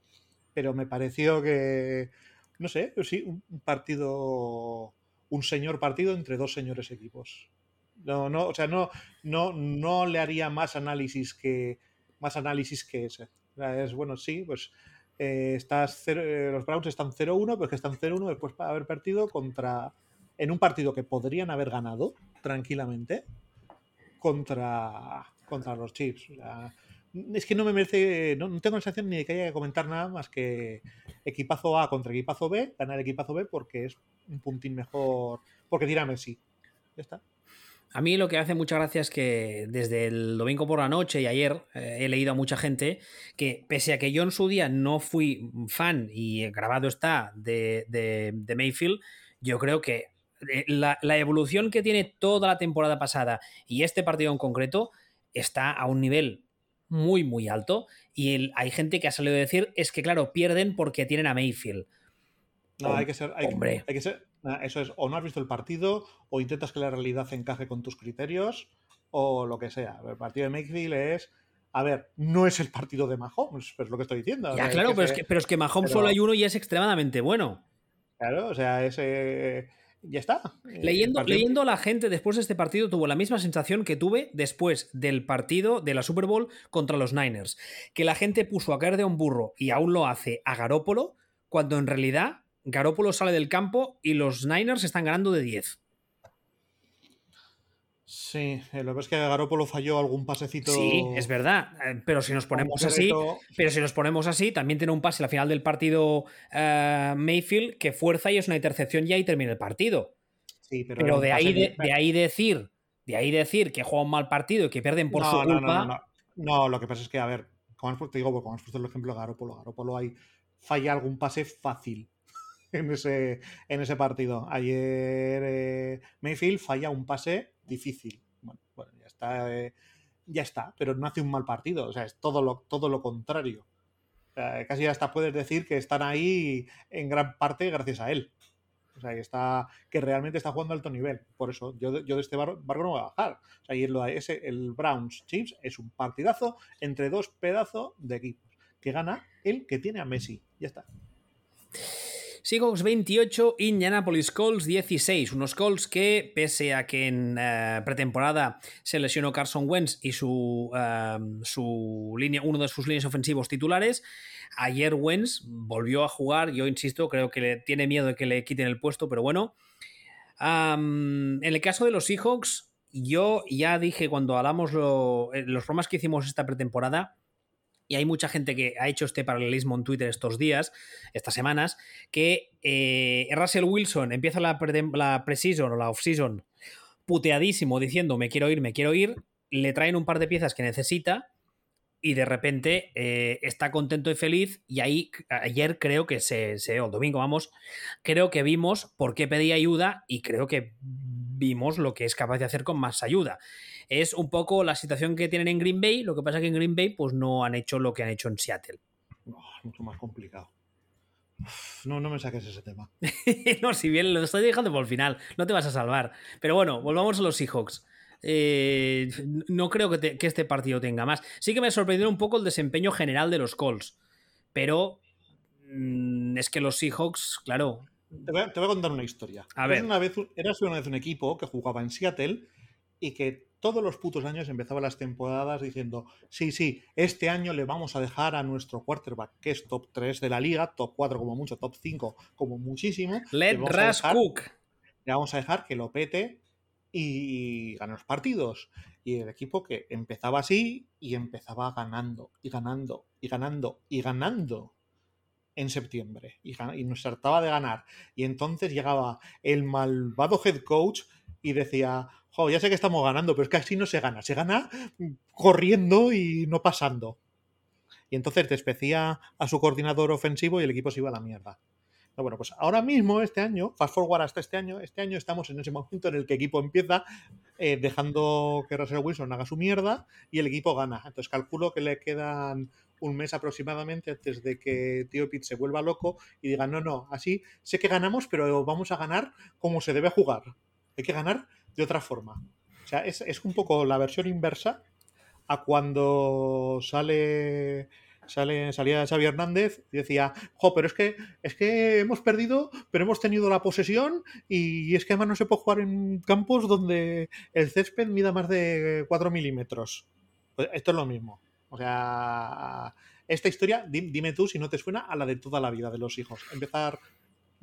Pero me pareció que, no sé, sí, un partido, un señor partido entre dos señores equipos. No, no, o sea, no, no, no le haría más análisis que más análisis que ese. Es bueno, sí, pues eh, estás eh, los Browns están 0-1, pues que están 0-1 después de haber perdido contra en un partido que podrían haber ganado tranquilamente contra, contra los Chiefs. es que no me merece, no, tengo la sensación ni de que haya que comentar nada más que equipazo A contra equipazo B, ganar equipazo B porque es un puntín mejor, porque tira Messi. Ya está. A mí lo que hace mucha gracia es que desde el domingo por la noche y ayer eh, he leído a mucha gente que pese a que yo en su día no fui fan y grabado está de, de Mayfield, yo creo que eh, la, evolución que tiene toda la temporada pasada y este partido en concreto está a un nivel muy, muy alto. Y hay gente que ha salido a decir, es que claro, pierden porque tienen a Mayfield. No, hay que ser. hombre. que ser. Eso es, o no has visto el partido, o intentas que la realidad encaje con tus criterios, o lo que sea. El partido de Mayfield es. A ver, no es el partido de Mahomes, pero es lo que estoy diciendo. Ya, claro, pero, es que, pero, es que, Mahomes solo hay uno y es extremadamente bueno. Claro, o sea, ese ya está. Leyendo, leyendo a la gente después de este partido tuvo la misma sensación que tuve después del partido de la Super Bowl contra los Niners. Que la gente puso a caer de un burro y aún lo hace a Garópolo, cuando en realidad Garópolo sale del campo y los Niners están ganando de 10. Sí, eh, lo que es que Garoppolo falló algún pasecito. Sí, es verdad. Eh, pero si nos ponemos así, pero si nos ponemos así, también tiene un pase al final del partido eh, Mayfield que fuerza y es una intercepción ya y termina el partido. Sí, pero, de ahí de, ahí decir, de ahí decir que juega un mal partido y que pierden por su culpa. No, no, lo que pasa es que, a ver, como digo, has puesto el ejemplo de Garoppolo, Garoppolo hay falla algún pase fácil en ese, en ese partido. Ayer Mayfield falla un pase difícil. Bueno, bueno ya está, eh, ya está, pero no hace un mal partido, o sea, es todo lo, todo lo contrario. casi hasta puedes decir que están ahí en gran parte gracias a él. O sea, que, está, que realmente está jugando a alto nivel. Por eso, yo, yo de este barco, no voy a bajar. O sea, el Browns Chiefs es un partidazo entre dos pedazos de equipos. Que gana el que tiene a Messi. Ya está. Seahawks 28, Indianapolis Colts 16. Unos Colts que, pese a que en eh, pretemporada se lesionó Carson Wentz y su, eh, su línea, uno de sus líneas ofensivos titulares, ayer Wentz volvió a jugar. Yo insisto, creo que le tiene miedo de que le quiten el puesto, pero bueno. en el caso de los Seahawks, yo ya dije cuando hablamos eh, los programas que hicimos esta pretemporada y hay mucha gente que ha hecho este paralelismo en Twitter estos días, estas semanas, que eh, Russell Wilson empieza la, preseason o la off-season puteadísimo diciendo me quiero ir, me quiero ir, le traen un par de piezas que necesita y de repente eh, está contento y feliz y ahí ayer creo que se, se, o el domingo vamos, creo que vimos por qué pedía ayuda y creo que vimos lo que es capaz de hacer con más ayuda. Es un poco la situación que tienen en Green Bay, lo que pasa es que en Green Bay pues no han hecho lo que han hecho en Seattle. mucho más complicado. No, no me saques ese tema. no, si bien lo estoy dejando por el final, no te vas a salvar. Pero bueno, volvamos a los Seahawks. Eh, no creo que, este partido tenga más. Sí que me ha sorprendido un poco el desempeño general de los Colts. Pero mm, es que los Seahawks, claro. Te voy, a, contar una historia. A ver. Una vez, eras una vez un equipo que jugaba en Seattle y que todos los putos años empezaba las temporadas diciendo, sí, sí, este año le vamos a dejar a nuestro quarterback, que es top 3 de la liga, top 4 como mucho, top 5 como muchísimo. Let Russ Cook. Le vamos a dejar que lo pete y ganar los partidos. Y el equipo que empezaba así y empezaba ganando y ganando y ganando y ganando en septiembre y, nos trataba de ganar. Y entonces llegaba el malvado head coach y decía, jo, ya sé que estamos ganando, pero es que así no se gana, se gana corriendo y no pasando. Y entonces despecía a su coordinador ofensivo y el equipo se iba a la mierda. bueno, pues ahora mismo, este año, fast forward hasta este año, este año estamos en ese momento en el que el equipo empieza eh, dejando que Russell Wilson haga su mierda y el equipo gana. Entonces calculo que le quedan un mes aproximadamente antes de que Tío Pete se vuelva loco y diga, no, no, así sé que ganamos, pero vamos a ganar como se debe jugar. Hay que ganar de otra forma. O sea, es, un poco la versión inversa a cuando sale sale, salía Xavi Hernández y decía, jo, pero es que, es que hemos perdido, pero hemos tenido la posesión y, es que además no se puede jugar en campos donde el césped mida más de 4 milímetros. Pues esto es lo mismo. O sea, esta historia, dime tú si no te suena a la de toda la vida de los hijos. Empezar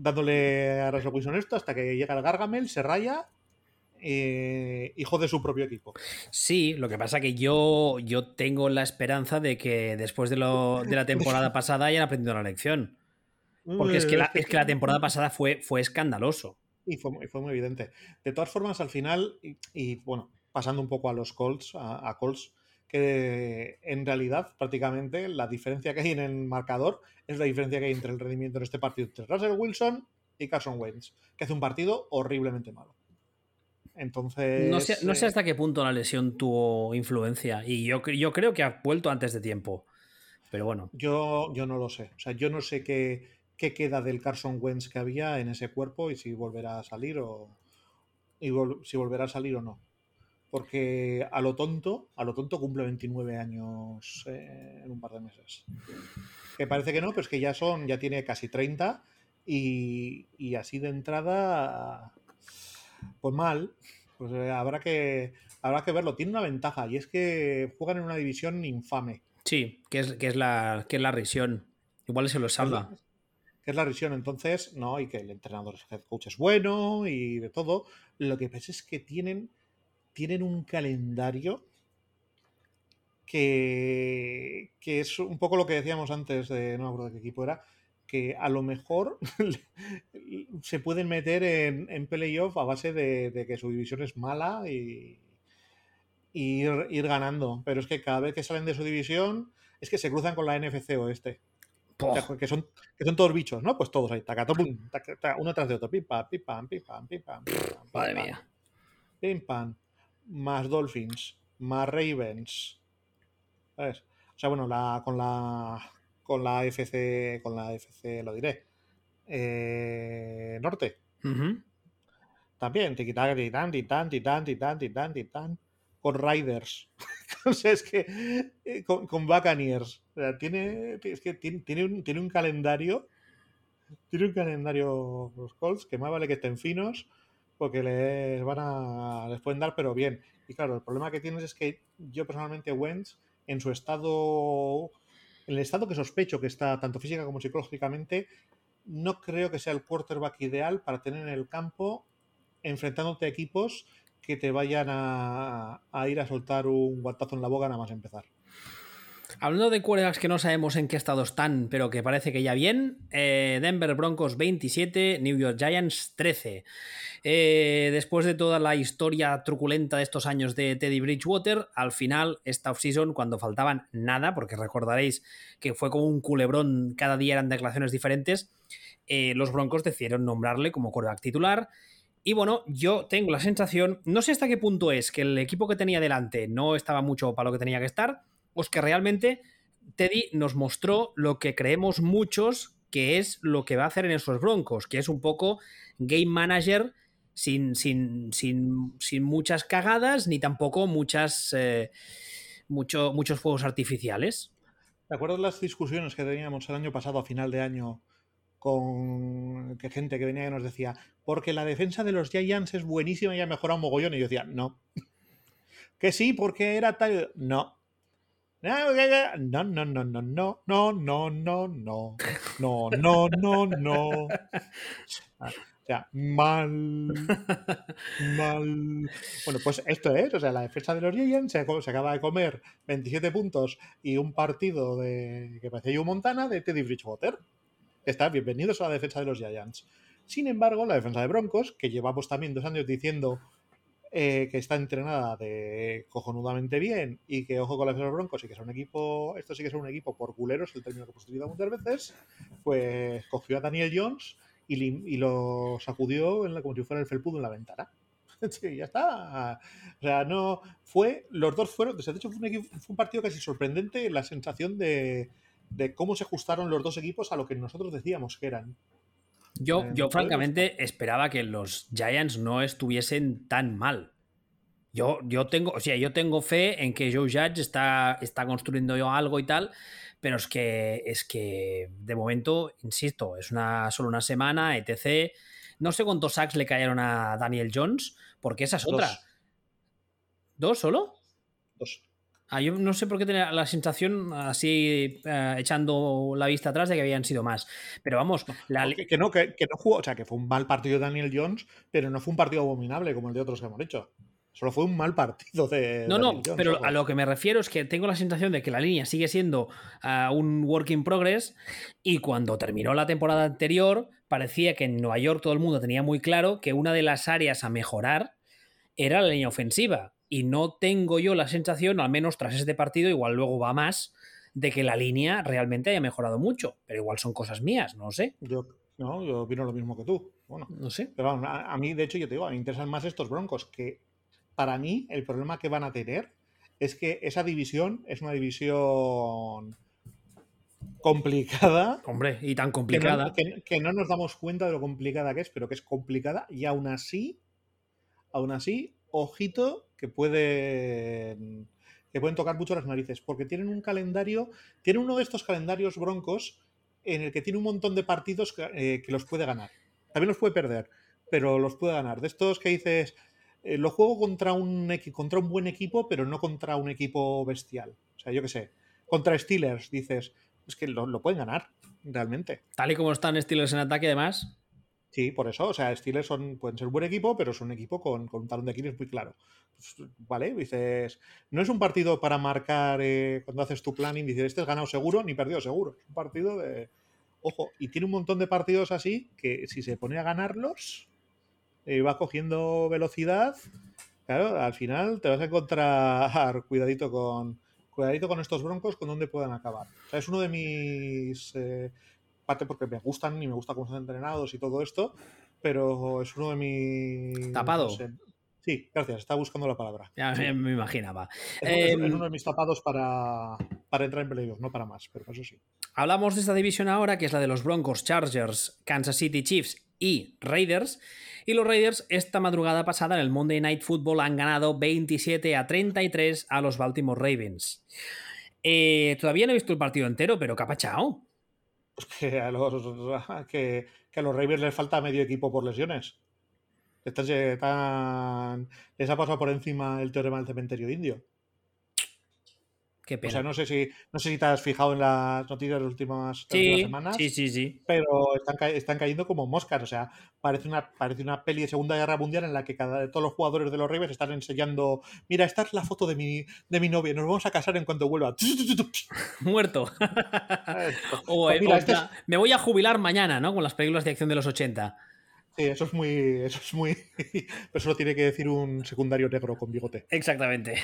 dándole a Russell Wilson esto hasta que llega el Gargamel, se raya eh, hijo de su propio equipo. Sí, lo que pasa que yo, yo tengo la esperanza de que después de, lo, de la temporada pasada hayan aprendido la lección. Porque es que la, es que la temporada pasada fue, fue escandaloso. Y fue, fue, muy evidente. De todas formas, al final, y, bueno, pasando un poco a los Colts, a Colts, que en realidad prácticamente la diferencia que hay en el marcador es la diferencia que hay entre el rendimiento en este partido entre Russell Wilson y Carson Wentz, que hace un partido horriblemente malo. Entonces. No sé, no sé, eh, hasta qué punto la lesión tuvo influencia. Y yo, yo creo que ha vuelto antes de tiempo. Pero bueno. Yo, yo no lo sé. O sea, yo no sé qué, qué queda del Carson Wentz que había en ese cuerpo y si volverá a salir o. Y si volverá a salir o no porque a lo tonto, a lo tonto cumple 29 años eh, en un par de meses. Que parece que no, pero es que ya son, ya tiene casi 30 y, así de entrada, pues mal, pues eh, habrá que habrá que verlo. Tiene una ventaja y es que juegan en una división infame. Sí, que es, que es la que es la risión. Igual se lo salva. Que es la risión, entonces, no, y que el entrenador, el head coach es bueno y de todo. Lo que pasa es que tienen tienen un calendario que, que, es un poco lo que decíamos antes de, no me acuerdo de qué equipo era, que a lo mejor se pueden meter en, en playoff a base de, que su división es mala y, ir, ganando. Pero es que cada vez que salen de su división es que se cruzan con la NFC oeste. que, son, que son todos bichos, ¿no? Pues todos ahí, uno tras de otro, pim pam, pim pam, pim pam, pim pam. Madre mía. Pim pam más Dolphins, más Ravens. ¿Sabes? O sea, bueno, la, con la con la FC, con la FC lo diré. Eh, norte. También, tiquitán, titán, titán, titán, titán, titán, titán. Con Riders. es que eh, con, con Buccaneers. O sea, tiene, es que tiene, tiene, un, tiene un calendario. Tiene un calendario los Colts que más vale que estén finos porque les van a les pueden dar pero bien. Y claro el problema que tienes es que yo personalmente Wentz en su estado en el estado que sospecho que está tanto física como psicológicamente no creo que sea el quarterback ideal para tener en el campo enfrentándote a equipos que te vayan a, a ir a soltar un guantazo en la boca nada más empezar Hablando de quarterbacks que no sabemos en qué estado están, pero que parece que ya bien, eh, Denver Broncos 27, New York Giants 13. Eh, después de toda la historia truculenta de estos años de Teddy Bridgewater, al final, esta offseason, cuando faltaban nada, porque recordaréis que fue como un culebrón, cada día eran declaraciones diferentes, eh, los Broncos decidieron nombrarle como quarterback titular. Y bueno, yo tengo la sensación, no sé hasta qué punto es que el equipo que tenía delante no estaba mucho para lo que tenía que estar, pues que realmente Teddy nos mostró lo que creemos muchos que es lo que va a hacer en esos broncos, que es un poco game manager sin, sin, sin, muchas cagadas ni tampoco muchas, eh, muchos fuegos artificiales. ¿Te acuerdas las discusiones que teníamos el año pasado, a final de año, con que gente que venía y nos decía, porque la defensa de los Giants es buenísima y ha mejorado un mogollón? Y yo decía, no. que sí, porque era tal. No. No, no, no, no, no, no, no, no, no, no, no, no, no, no. O sea, mal. mal. Bueno, pues esto es. O sea, la defensa de los Giants se, se acaba de comer 27 puntos y un partido de que parece Joe Montana de Teddy Bridgewater. Está, bienvenidos a la defensa de los Giants. Sin embargo, la defensa de Broncos, que llevamos también dos años diciendo eh, que está entrenada de cojonudamente bien y que ojo con la los Broncos y que es un equipo, esto sí que es un equipo por culeros, el término que hemos utilizado muchas veces, pues cogió a Daniel Jones y, lo sacudió en la, como si fuera el felpudo en la ventana. sí, ya está. O sea, no. Fue. Los dos fueron. De hecho, fue un, fue un partido casi sorprendente la sensación de, de, cómo se ajustaron los dos equipos a lo que nosotros decíamos que eran. Yo, eh, yo francamente, esperaba que los Giants no estuviesen tan mal. Yo, yo tengo, o sea, yo tengo fe en que Joe Judge está, está construyendo algo y tal, pero es que, es que de momento, insisto, es una, solo una semana, etc. No sé cuántos sacks le cayeron a Daniel Jones, porque esa es otra. ¿Dos solo? Dos. Ah, yo no sé por qué tenía la sensación, así eh, echando la vista atrás, de que habían sido más. Pero vamos, la... que, no, que, que, no jugó, o sea, que fue un mal partido de Daniel Jones, pero no fue un partido abominable como el de otros que hemos hecho. Solo fue un mal partido de. No, no, pero a lo que me refiero es que tengo la sensación de que la línea sigue siendo uh, un work in progress y cuando terminó la temporada anterior parecía que en Nueva York todo el mundo tenía muy claro que una de las áreas a mejorar era la línea ofensiva. Y no tengo yo la sensación, al menos tras este partido, igual luego va más, de que la línea realmente haya mejorado mucho. Pero igual son cosas mías, no sé. Yo, no, yo opino lo mismo que tú. Bueno, no sé. Pero a, a, mí, de hecho, yo te digo, me interesan más estos broncos que para mí el problema que van a tener es que esa división es una división complicada. Hombre, y tan complicada. Que no, que, no, nos damos cuenta de lo complicada que es, pero que es complicada y aún así, aún así, ojito que pueden, que pueden tocar mucho las narices, porque tienen un calendario, tienen uno de estos calendarios broncos en el que tiene un montón de partidos que, eh, los puede ganar. También los puede perder, pero los puede ganar. De estos que dices, eh, lo juego contra un, contra un buen equipo, pero no contra un equipo bestial. O sea, yo qué sé, contra Steelers, dices, es que lo, lo, pueden ganar, realmente. Tal y como están Steelers en ataque, además. Sí, por eso, o sea, Steelers son, pueden ser un buen equipo, pero es un equipo con, un talón de Aquiles muy claro. Pues, vale, dices, no es un partido para marcar eh, cuando haces tu planning, dices, este es ganado seguro ni perdido seguro. Es un partido de. Ojo, y tiene un montón de partidos así que si se pone a ganarlos, eh, va cogiendo velocidad, claro, al final te vas a encontrar cuidadito con cuidadito con estos broncos con dónde puedan acabar. O sea, es uno de mis eh, parte porque me gustan y me gusta cómo están entrenados y todo esto, pero es uno de mis tapado. No sé, Sí, gracias, estaba buscando la palabra. Ya sí. me imaginaba. Es, eh, es, uno de mis tapados para, para entrar en playoffs, no para más, pero eso sí. Hablamos de esta división ahora, que es la de los Broncos, Chargers, Kansas City Chiefs y Raiders. Y los Raiders esta madrugada pasada en el Monday Night Football han ganado 27 a 33 a los Baltimore Ravens. Eh, todavía no he visto el partido entero, pero ¿qué ha pachado? Pues que a los, que, que a los Ravens les falta medio equipo por lesiones. Están, están, les ha pasado por encima el teorema del cementerio indio. Qué pena. O sea, no sé si no sé si te has fijado en las noticias de las últimas, sí, últimas semanas. Sí, sí, sí. Pero están, ca están, cayendo como moscas. O sea, parece una, parece una peli de Segunda Guerra Mundial en la que cada, todos los jugadores de los Ravens están enseñando. Mira, esta es la foto de mi, de mi novia. Nos vamos a casar en cuanto vuelva. Muerto. o, pues mira, o este es... Me voy a jubilar mañana, ¿no? Con las películas de acción de los 80. Sí, eso es muy. Eso es muy. Pero eso lo tiene que decir un secundario negro con bigote. Exactamente.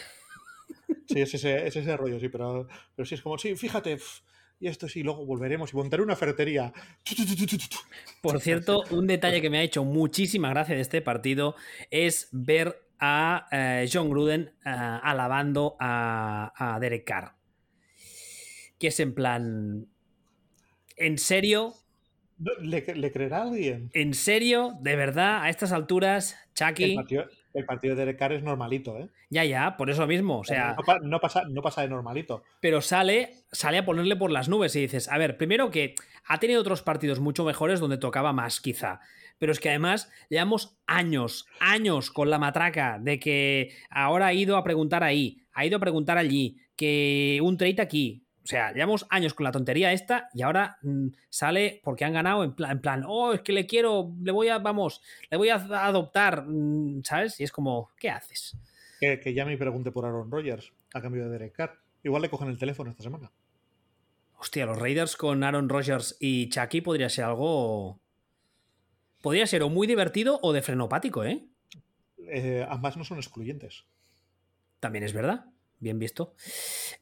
Sí, es ese, es ese rollo, sí, pero, pero sí es como, sí, fíjate, y esto sí, luego volveremos y montaré una ferretería. Por cierto, un detalle que me ha hecho muchísima gracia de este partido es ver a eh, John Gruden uh, alabando a, a Derek Carr. Que es en plan. ¿En serio? ¿Le, ¿Le, creerá alguien? ¿En serio? ¿De verdad? A estas alturas, Chucky. El el partido de Derek Carr es normalito, ¿eh? Ya, ya, por eso mismo. O sea, no, no, pasa, no pasa de normalito. Pero sale, sale a ponerle por las nubes y dices, a ver, primero que ha tenido otros partidos mucho mejores donde tocaba más, quizá. Pero es que además llevamos años, años con la matraca de que ahora ha ido a preguntar ahí, ha ido a preguntar allí, que un trade aquí, O sea, llevamos años con la tontería esta y ahora mm, sale porque han ganado en plan, en plan, oh, es que le quiero, le voy a, vamos, le voy a adoptar, mm, ¿sabes? Y es como, ¿qué haces? Que, que ya me pregunte por Aaron Rodgers a cambio de Derek Carr. Igual le cogen el teléfono esta semana. Hostia, los Raiders con Aaron Rodgers y Chucky podría ser algo. Podría ser o muy divertido o de frenopático, ¿eh? eh ambas no son excluyentes. También es verdad. Bien visto.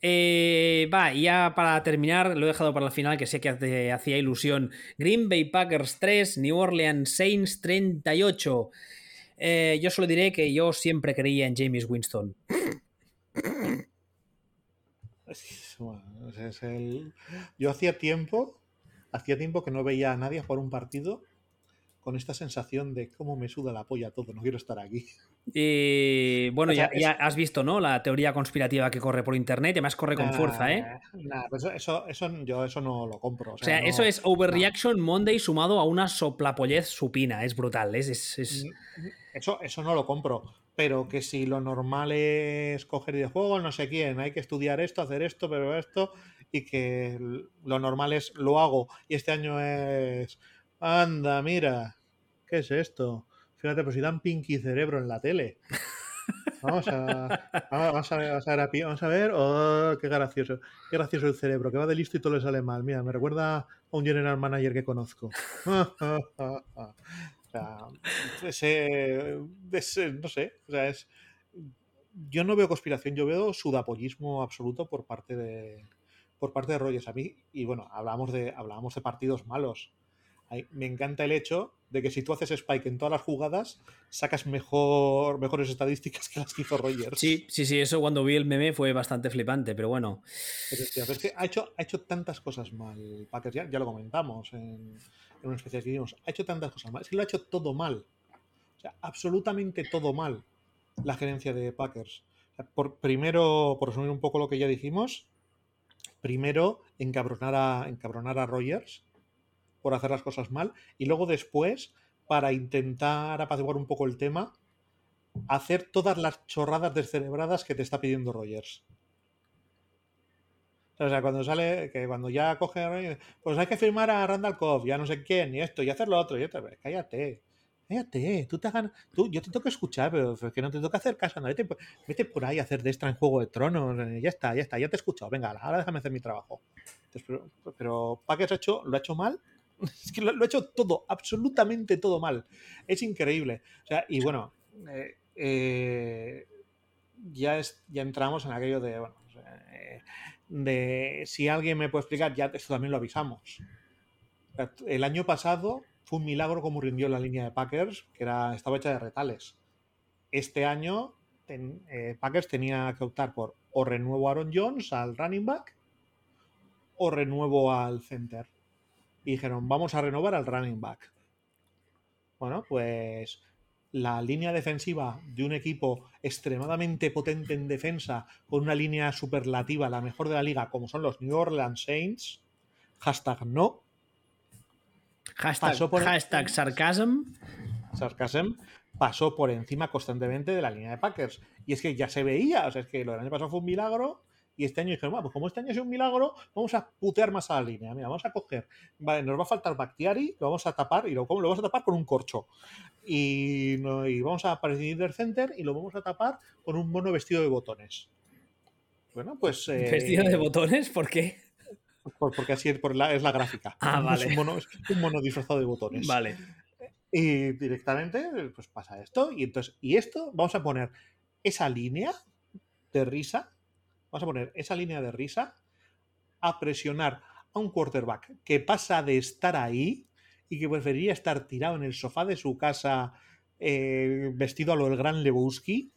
Eh, va, y ya para terminar, lo he dejado para el final, que sé que hacía ilusión. Green Bay Packers 3, New Orleans Saints 38. Eh, yo solo diré que yo siempre creía en James Winston. Yo hacía tiempo, hacía tiempo que no veía a nadie por un partido con esta sensación de cómo me suda la polla todo, no quiero estar aquí. Y bueno, ya, has visto, ¿no? La teoría conspirativa que corre por internet, y además corre con fuerza, ¿eh? Pues eso, eso, yo eso no lo compro. O sea, eso es Overreaction Monday sumado a una soplapollez supina, es brutal. Es, es, mm, Eso, eso no lo compro. Pero que si lo normal es coger videojuegos, no sé quién, hay que estudiar esto, hacer esto, pero esto, y que lo normal es lo hago. Y este año es. Anda, mira, ¿qué es esto? Fíjate, pues si dan Pinky Cerebro en la tele. Vamos a, vamos a, ver, vamos a ver, oh, qué gracioso, qué gracioso el cerebro, que va de listo y todo le sale mal. Mira, me recuerda a un general manager que conozco. o sea, ese, no sé, o sea, es, yo no veo conspiración, yo veo sudapollismo absoluto por parte de por parte de Rogers a mí y bueno, hablábamos de hablábamos de partidos malos me encanta el hecho de que si tú haces Spike en todas las jugadas, sacas mejor, mejores estadísticas que las que hizo Rogers. Sí, sí, sí, eso cuando vi el meme fue bastante flipante, pero bueno. ha hecho, ha hecho tantas cosas mal, Packers, ya, lo comentamos en, en un especial que vimos, ha hecho tantas cosas mal, es que lo ha hecho todo mal. O sea, absolutamente todo mal la gerencia de Packers. por, primero, por resumir un poco lo que ya dijimos, primero encabronar a, encabronar a Rogers por hacer las cosas mal y luego después, para intentar apaciguar un poco el tema, hacer todas las chorradas descerebradas que te está pidiendo Rogers. O sea, cuando sale, que cuando ya coge, pues hay que firmar a Randall Cobb, ya no sé quién, y esto, y hacer lo otro, y otra cállate, cállate, tú te hagan, tú, yo te tengo que escuchar, pero es que no te toca hacer caso, no, vete, por ahí a hacer de extra en Juego de Tronos, eh, ya está, ya está, ya te he escuchado, venga, ahora déjame hacer mi trabajo. pero, pero Packers ha hecho, lo ha hecho mal Es que lo, ha hecho todo, absolutamente todo mal. Es increíble. O sea, y bueno, eh, eh, ya, ya entramos en aquello de, bueno, eh, de si alguien me puede explicar, ya esto también lo avisamos. El año pasado fue un milagro como rindió la línea de Packers, que era, estaba hecha de retales. Este año Packers tenía que optar por o renuevo a Aaron Jones al running back o renuevo al center y dijeron, vamos a renovar al running back. Bueno, pues la línea defensiva de un equipo extremadamente potente en defensa, con una línea superlativa, la mejor de la liga, como son los New Orleans Saints, hashtag no. Hashtag, por hashtag sarcasm. Sarcasm pasó por encima constantemente de la línea de Packers. Y es que ya se veía, o sea, es que lo del año pasado fue un milagro y este año dijeron, bueno, pues como este año es un milagro, vamos a putear más a la línea. Mira, vamos a coger, vale, nos va a faltar Bactiari, lo vamos a tapar, y lo, ¿cómo? lo vamos a tapar con un corcho. Y, vamos a prescindir del center y lo vamos a tapar con un mono vestido de botones. Bueno, pues. Eh, ¿Vestido de botones? ¿Por qué? porque así es, la, es la gráfica. Ah, vale. Es un, mono, un mono disfrazado de botones. Vale. Y directamente, pues pasa esto. Y entonces, y esto, vamos a poner esa línea de risa vamos a poner esa línea de risa a presionar a un quarterback que pasa de estar ahí y que preferiría estar tirado en el sofá de su casa eh, vestido a lo del gran Lebowski,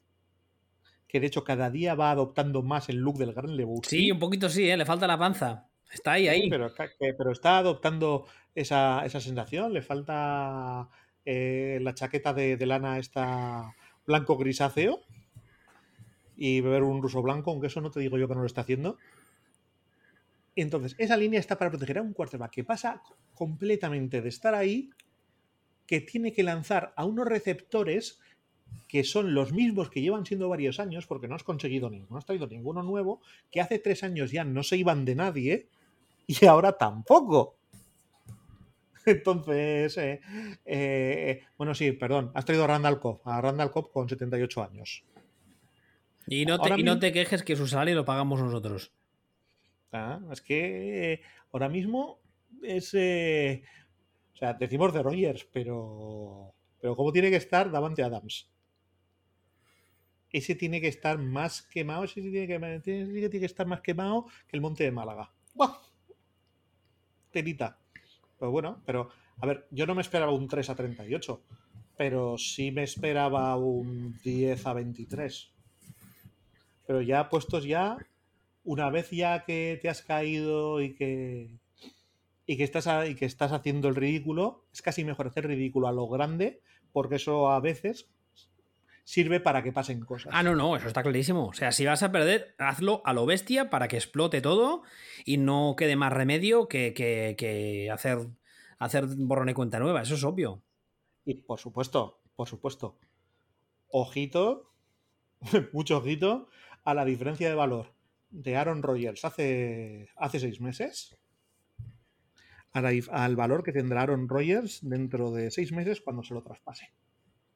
que de hecho cada día va adoptando más el look del gran Lebowski. Sí, un poquito sí, ¿eh? le falta la panza. Está ahí, ahí. pero, pero, está adoptando esa, sensación, le falta eh, la chaqueta de, de lana esta blanco grisáceo y beber un ruso blanco, aunque eso no te digo yo que no lo está haciendo. Entonces, esa línea está para proteger a un quarterback que pasa completamente de estar ahí, que tiene que lanzar a unos receptores que son los mismos que llevan siendo varios años, porque no has conseguido ninguno, no has traído ninguno nuevo, que hace tres años ya no se iban de nadie y ahora tampoco. Entonces, eh, eh, bueno, sí, perdón, has traído a Randall Cobb, a Randall Cobb con 78 años. Y no, te, y no te quejes que su salario lo pagamos nosotros. Ah, es que ahora mismo es. Eh, o sea, decimos de Rogers, pero. Pero ¿cómo tiene que estar Davante Adams? Ese tiene que estar más quemado, ese tiene que, tiene que estar más quemado que el monte de Málaga. ¡Buah! Telita. Pues bueno, pero. A ver, yo no me esperaba un 3 a 38, pero sí me esperaba un 10 a 23. Pero ya puestos ya, una vez ya que te has caído y que y que estás y que estás haciendo el ridículo, es casi mejor hacer ridículo a lo grande, porque eso a veces sirve para que pasen cosas. Ah, no, no, eso está clarísimo. O sea, si vas a perder, hazlo a lo bestia para que explote todo y no quede más remedio que, que hacer, hacer borrón y cuenta nueva. Eso es obvio. Y por supuesto, por supuesto. Ojito, mucho ojito, a la diferencia de valor de Aaron Rodgers hace, hace seis meses al valor que tendrá Aaron Rodgers dentro de seis meses cuando se lo traspase,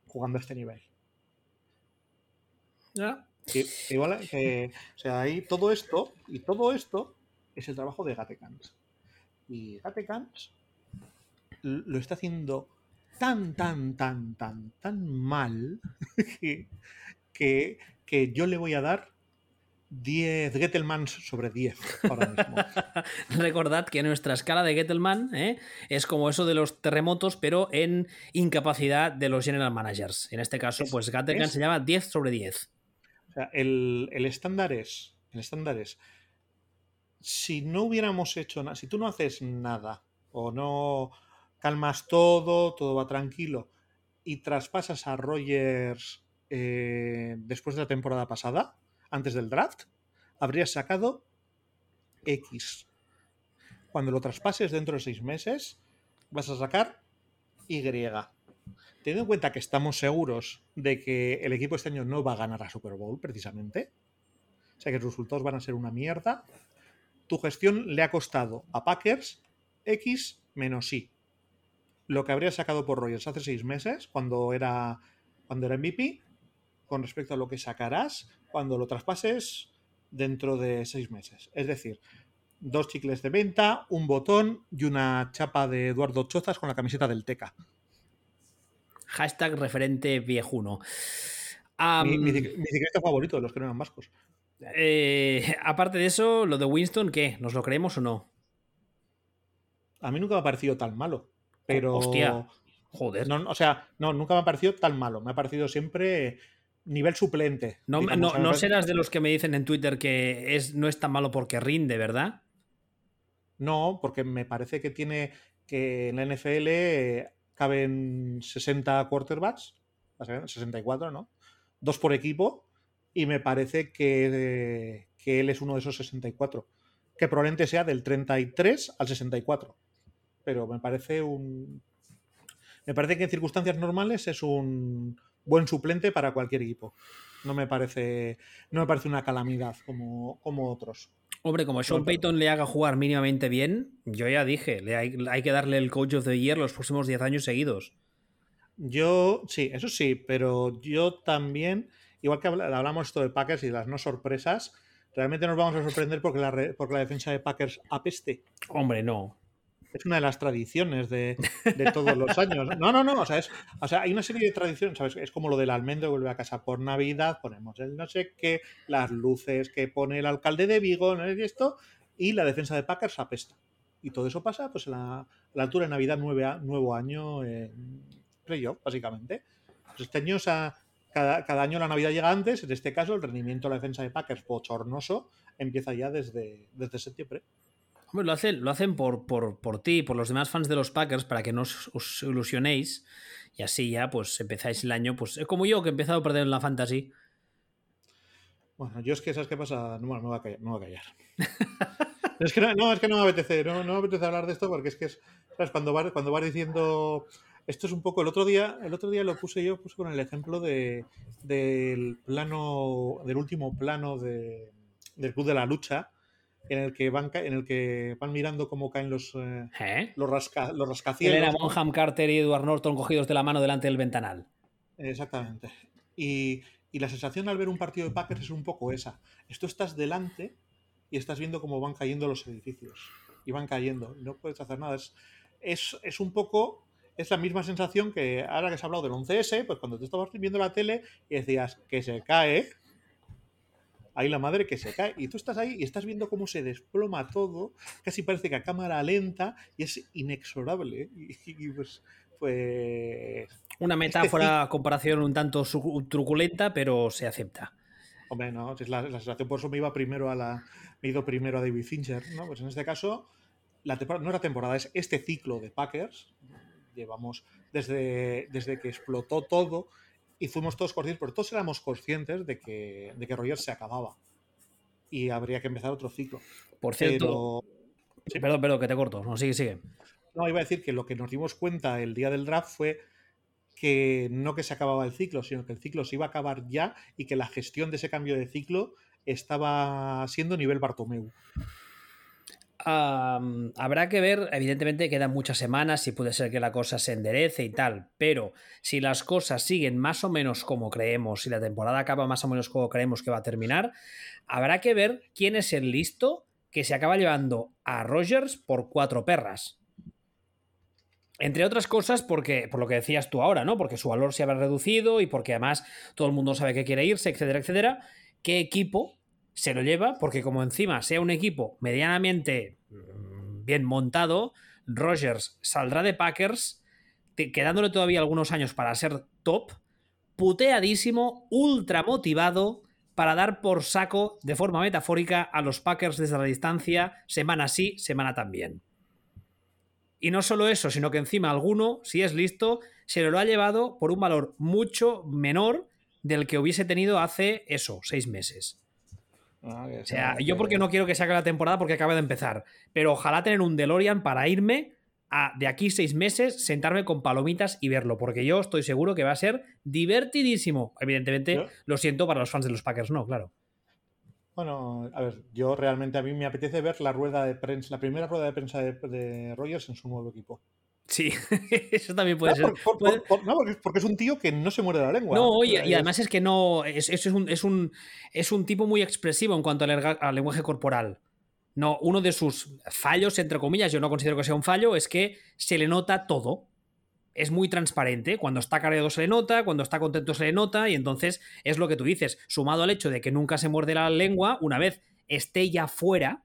jugando a este nivel. ¿Ya? igual, o sea, ahí todo esto, y todo esto es el trabajo de Gatekans. Y Gatekans lo está haciendo tan, tan, tan, tan, tan mal que, que yo le voy a dar 10 Gettelmans sobre 10 ahora mismo. Recordad que nuestra escala de Gettelman ¿eh? es como eso de los terremotos, pero en incapacidad de los general managers. En este caso, pues Gettelman se llama 10 sobre 10. O sea, el, estándar es. El estándar es. Si no hubiéramos hecho nada, si tú no haces nada, o no calmas todo, todo va tranquilo, y traspasas a Rogers eh, después de la temporada pasada, antes del draft, habrías sacado X. Cuando lo traspases dentro de seis meses, vas a sacar Y. Teniendo en cuenta que estamos seguros de que el equipo este año no va a ganar a Super Bowl, precisamente, o sea que los resultados van a ser una mierda, tu gestión le ha costado a Packers X menos Y. Lo que habría sacado por Rogers hace seis meses, cuando era, cuando era MVP, con respecto a lo que sacarás cuando lo traspases dentro de seis meses. Es decir, dos chicles de venta, un botón y una chapa de Eduardo Chozas con la camiseta del Teca. Hashtag referente viejuno. mi, mi, favorito de los que no eran vascos. Eh, aparte de eso, lo de Winston, ¿qué? ¿Nos lo creemos o no? A mí nunca me ha parecido tan malo. Pero. Hostia. Joder. No, o sea, no, nunca me ha parecido tan malo. Me ha parecido siempre nivel suplente. No, no, serás de los que me dicen en Twitter que es, no es tan malo porque rinde, ¿verdad? No, porque me parece que tiene que en la NFL caben 60 quarterbacks, 64, ¿no? Dos por equipo, y me parece que, que él es uno de esos 64. Que probablemente sea del 33 al 64. Pero me parece un. Me parece que en circunstancias normales es un buen suplente para cualquier equipo. No me parece, no me parece una calamidad como, como otros. Hombre, como Sean Payton le haga jugar mínimamente bien, yo ya dije, le hay, hay, que darle el Coach of the Year los próximos 10 años seguidos. Yo, sí, eso sí, pero yo también, igual que hablamos esto de Packers y de las no sorpresas, realmente nos vamos a sorprender porque la, porque la defensa de Packers apeste. Hombre, no es una de las tradiciones de, todos los años. No, no, no, o sea, es, o sea, hay una serie de tradiciones, ¿sabes? Es como lo del almendro vuelve a casa por Navidad, ponemos el no sé qué, las luces que pone el alcalde de Vigo, ¿no? y esto, y la defensa de Packers apesta. Y todo eso pasa pues a la, altura de Navidad, nuevo año en playoff, básicamente. Pues este año, cada, cada, año la Navidad llega antes, en este caso el rendimiento de la defensa de Packers, bochornoso, empieza ya desde, desde septiembre lo hacen, lo hacen por, por, por ti, por los demás fans de los Packers, para que no os, ilusionéis. Y así ya, pues empezáis el año, pues es como yo que he empezado a perder en la fantasy. Bueno, yo es que, ¿sabes qué pasa? No, me voy a callar. No, voy a callar. es que no, es que no me apetece, no, me apetece hablar de esto porque es que es. Cuando vas, cuando vas diciendo esto es un poco, el otro día, el otro día lo puse yo, puse con el ejemplo de, del plano, del último plano de, del Club de la Lucha, en el que van, en el que van mirando cómo caen los, eh, ¿Eh? los, rasca, los rascacielos. Elena Bonham Carter y Edward Norton cogidos de la mano delante del ventanal. Exactamente. Y, y la sensación al ver un partido de Packers es un poco esa. Esto estás delante y estás viendo cómo van cayendo los edificios. Y van cayendo. No puedes hacer nada. Es, es, es un poco es la misma sensación que ahora que se ha hablado del 11S, pues cuando te estabas viendo la tele y decías que se cae, ahí la madre que se cae, y tú estás ahí y estás viendo cómo se desploma todo, casi parece que a cámara lenta y es inexorable. Y, pues, pues, Una metáfora, comparación un tanto truculenta, pero se acepta. Hombre, no, es la, la, sensación, por eso me iba primero a la. Me he ido primero a David Fincher, ¿no? Pues en este caso, la no era temporada, es este ciclo de Packers, llevamos desde, desde que explotó todo y fuimos todos conscientes, pero todos éramos conscientes de que, de que Rogers se acababa y habría que empezar otro ciclo. Por cierto, sí. perdón, perdón, que te corto, no, sigue, sigue. No, iba a decir que lo que nos dimos cuenta el día del draft fue que no que se acababa el ciclo, sino que el ciclo se iba a acabar ya y que la gestión de ese cambio de ciclo estaba siendo nivel Bartomeu. Habrá que ver, evidentemente quedan muchas semanas y puede ser que la cosa se enderece y tal, pero si las cosas siguen más o menos como creemos, si la temporada acaba más o menos como creemos que va a terminar, habrá que ver quién es el listo que se acaba llevando a Rogers por cuatro perras. Entre otras cosas, porque, por lo que decías tú ahora, ¿no? Porque su valor se habrá reducido y porque además todo el mundo sabe que quiere irse, etcétera, etcétera. ¿Qué equipo se lo lleva porque como encima sea un equipo medianamente bien montado, Rogers saldrá de Packers quedándole todavía algunos años para ser top, puteadísimo, ultra motivado para dar por saco de forma metafórica a los Packers desde la distancia, semana sí, semana también. Y no solo eso, sino que encima alguno, si es listo, se lo ha llevado por un valor mucho menor del que hubiese tenido hace eso, seis meses. Ah, o sea, yo porque no quiero que se acabe la temporada porque acaba de empezar. Pero ojalá tener un DeLorean para irme a de aquí seis meses, sentarme con palomitas y verlo. Porque yo estoy seguro que va a ser divertidísimo. Evidentemente, lo siento para los fans de los Packers, no, claro. Bueno, a ver, yo realmente a mí me apetece ver la rueda de prensa, la primera rueda de prensa de, de Rogers en su nuevo equipo. Sí, eso también puede ser. Por, por, por, no, porque es un tío que no se muere de la lengua. No, y, y además es que no. Es, es, un, es, un, es un tipo muy expresivo en cuanto al, al, lenguaje corporal. No, uno de sus fallos, entre comillas, yo no considero que sea un fallo, es que se le nota todo. Es muy transparente. Cuando está cargado se le nota, cuando está contento se le nota, y entonces es lo que tú dices. Sumado al hecho de que nunca se muerde la lengua, una vez esté ya fuera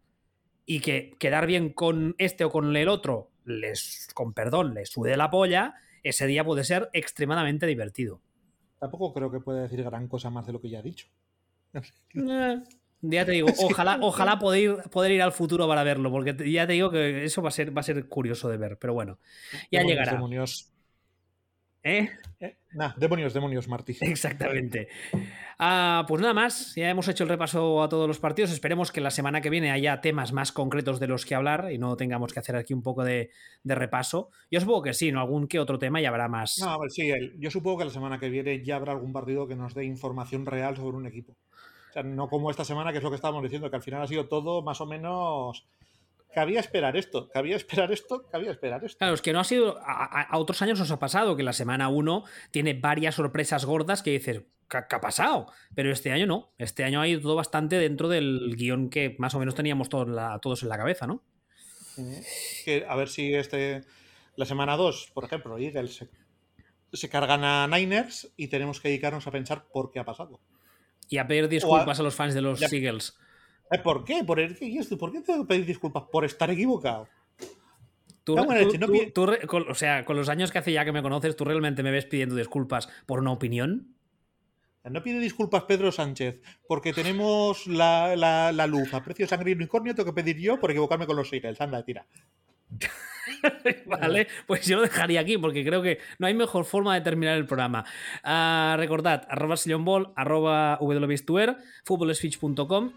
y que quedar bien con este o con el otro les, con perdón, les sude la polla, ese día puede ser extremadamente divertido. Tampoco creo que pueda decir gran cosa más de lo que ya ha dicho. Eh, ya te digo, ojalá, ojalá poder ir, poder ir, al futuro para verlo, porque ya te digo que eso va a ser, va a ser curioso de ver, pero bueno, ya llegará. Demonios. ¿Eh? eh nah, demonios, demonios, Martí. Exactamente. Uh, pues nada más, ya hemos hecho el repaso a todos los partidos. Esperemos que la semana que viene haya temas más concretos de los que hablar y no tengamos que hacer aquí un poco de, de repaso. Yo supongo que sí, ¿no? Algún que otro tema ya habrá más. No, a ver, sí, yo supongo que la semana que viene ya habrá algún partido que nos dé información real sobre un equipo. O sea, no como esta semana, que es lo que estábamos diciendo, que al final ha sido todo más o menos cabía esperar esto, cabía esperar esto, cabía esperar esto. Claro, es que no ha sido. A, a otros años nos ha pasado que la semana 1 tiene varias sorpresas gordas que dices, ¿qué, ¿qué, ha pasado? Pero este año no. Este año ha ido todo bastante dentro del guion que más o menos teníamos todos, la, todos en la cabeza, ¿no? Que, a ver si este. La semana 2, por ejemplo, Eagles se, se, cargan a Niners y tenemos que dedicarnos a pensar por qué ha pasado. Y a pedir disculpas a, a, los fans de los ya, Eagles. ¿Por qué? ¿Por, el, ¿Por qué tengo que pedir disculpas? Por estar equivocado. Tú, tú, no tú, tú, con, o sea, con los años que hace ya que me conoces, ¿tú realmente me ves pidiendo disculpas por una opinión? No pide disculpas Pedro Sánchez, porque tenemos la, la, la luz a precio sangre y unicornio, tengo que pedir yo por equivocarme con los Eagles. Anda, tira. vale, pues yo lo dejaría aquí porque creo que no hay mejor forma de terminar el programa. Uh, recordad, arroba sillonball, arroba wbistuer,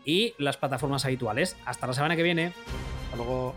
y las plataformas habituales. Hasta la semana que viene. Hasta luego.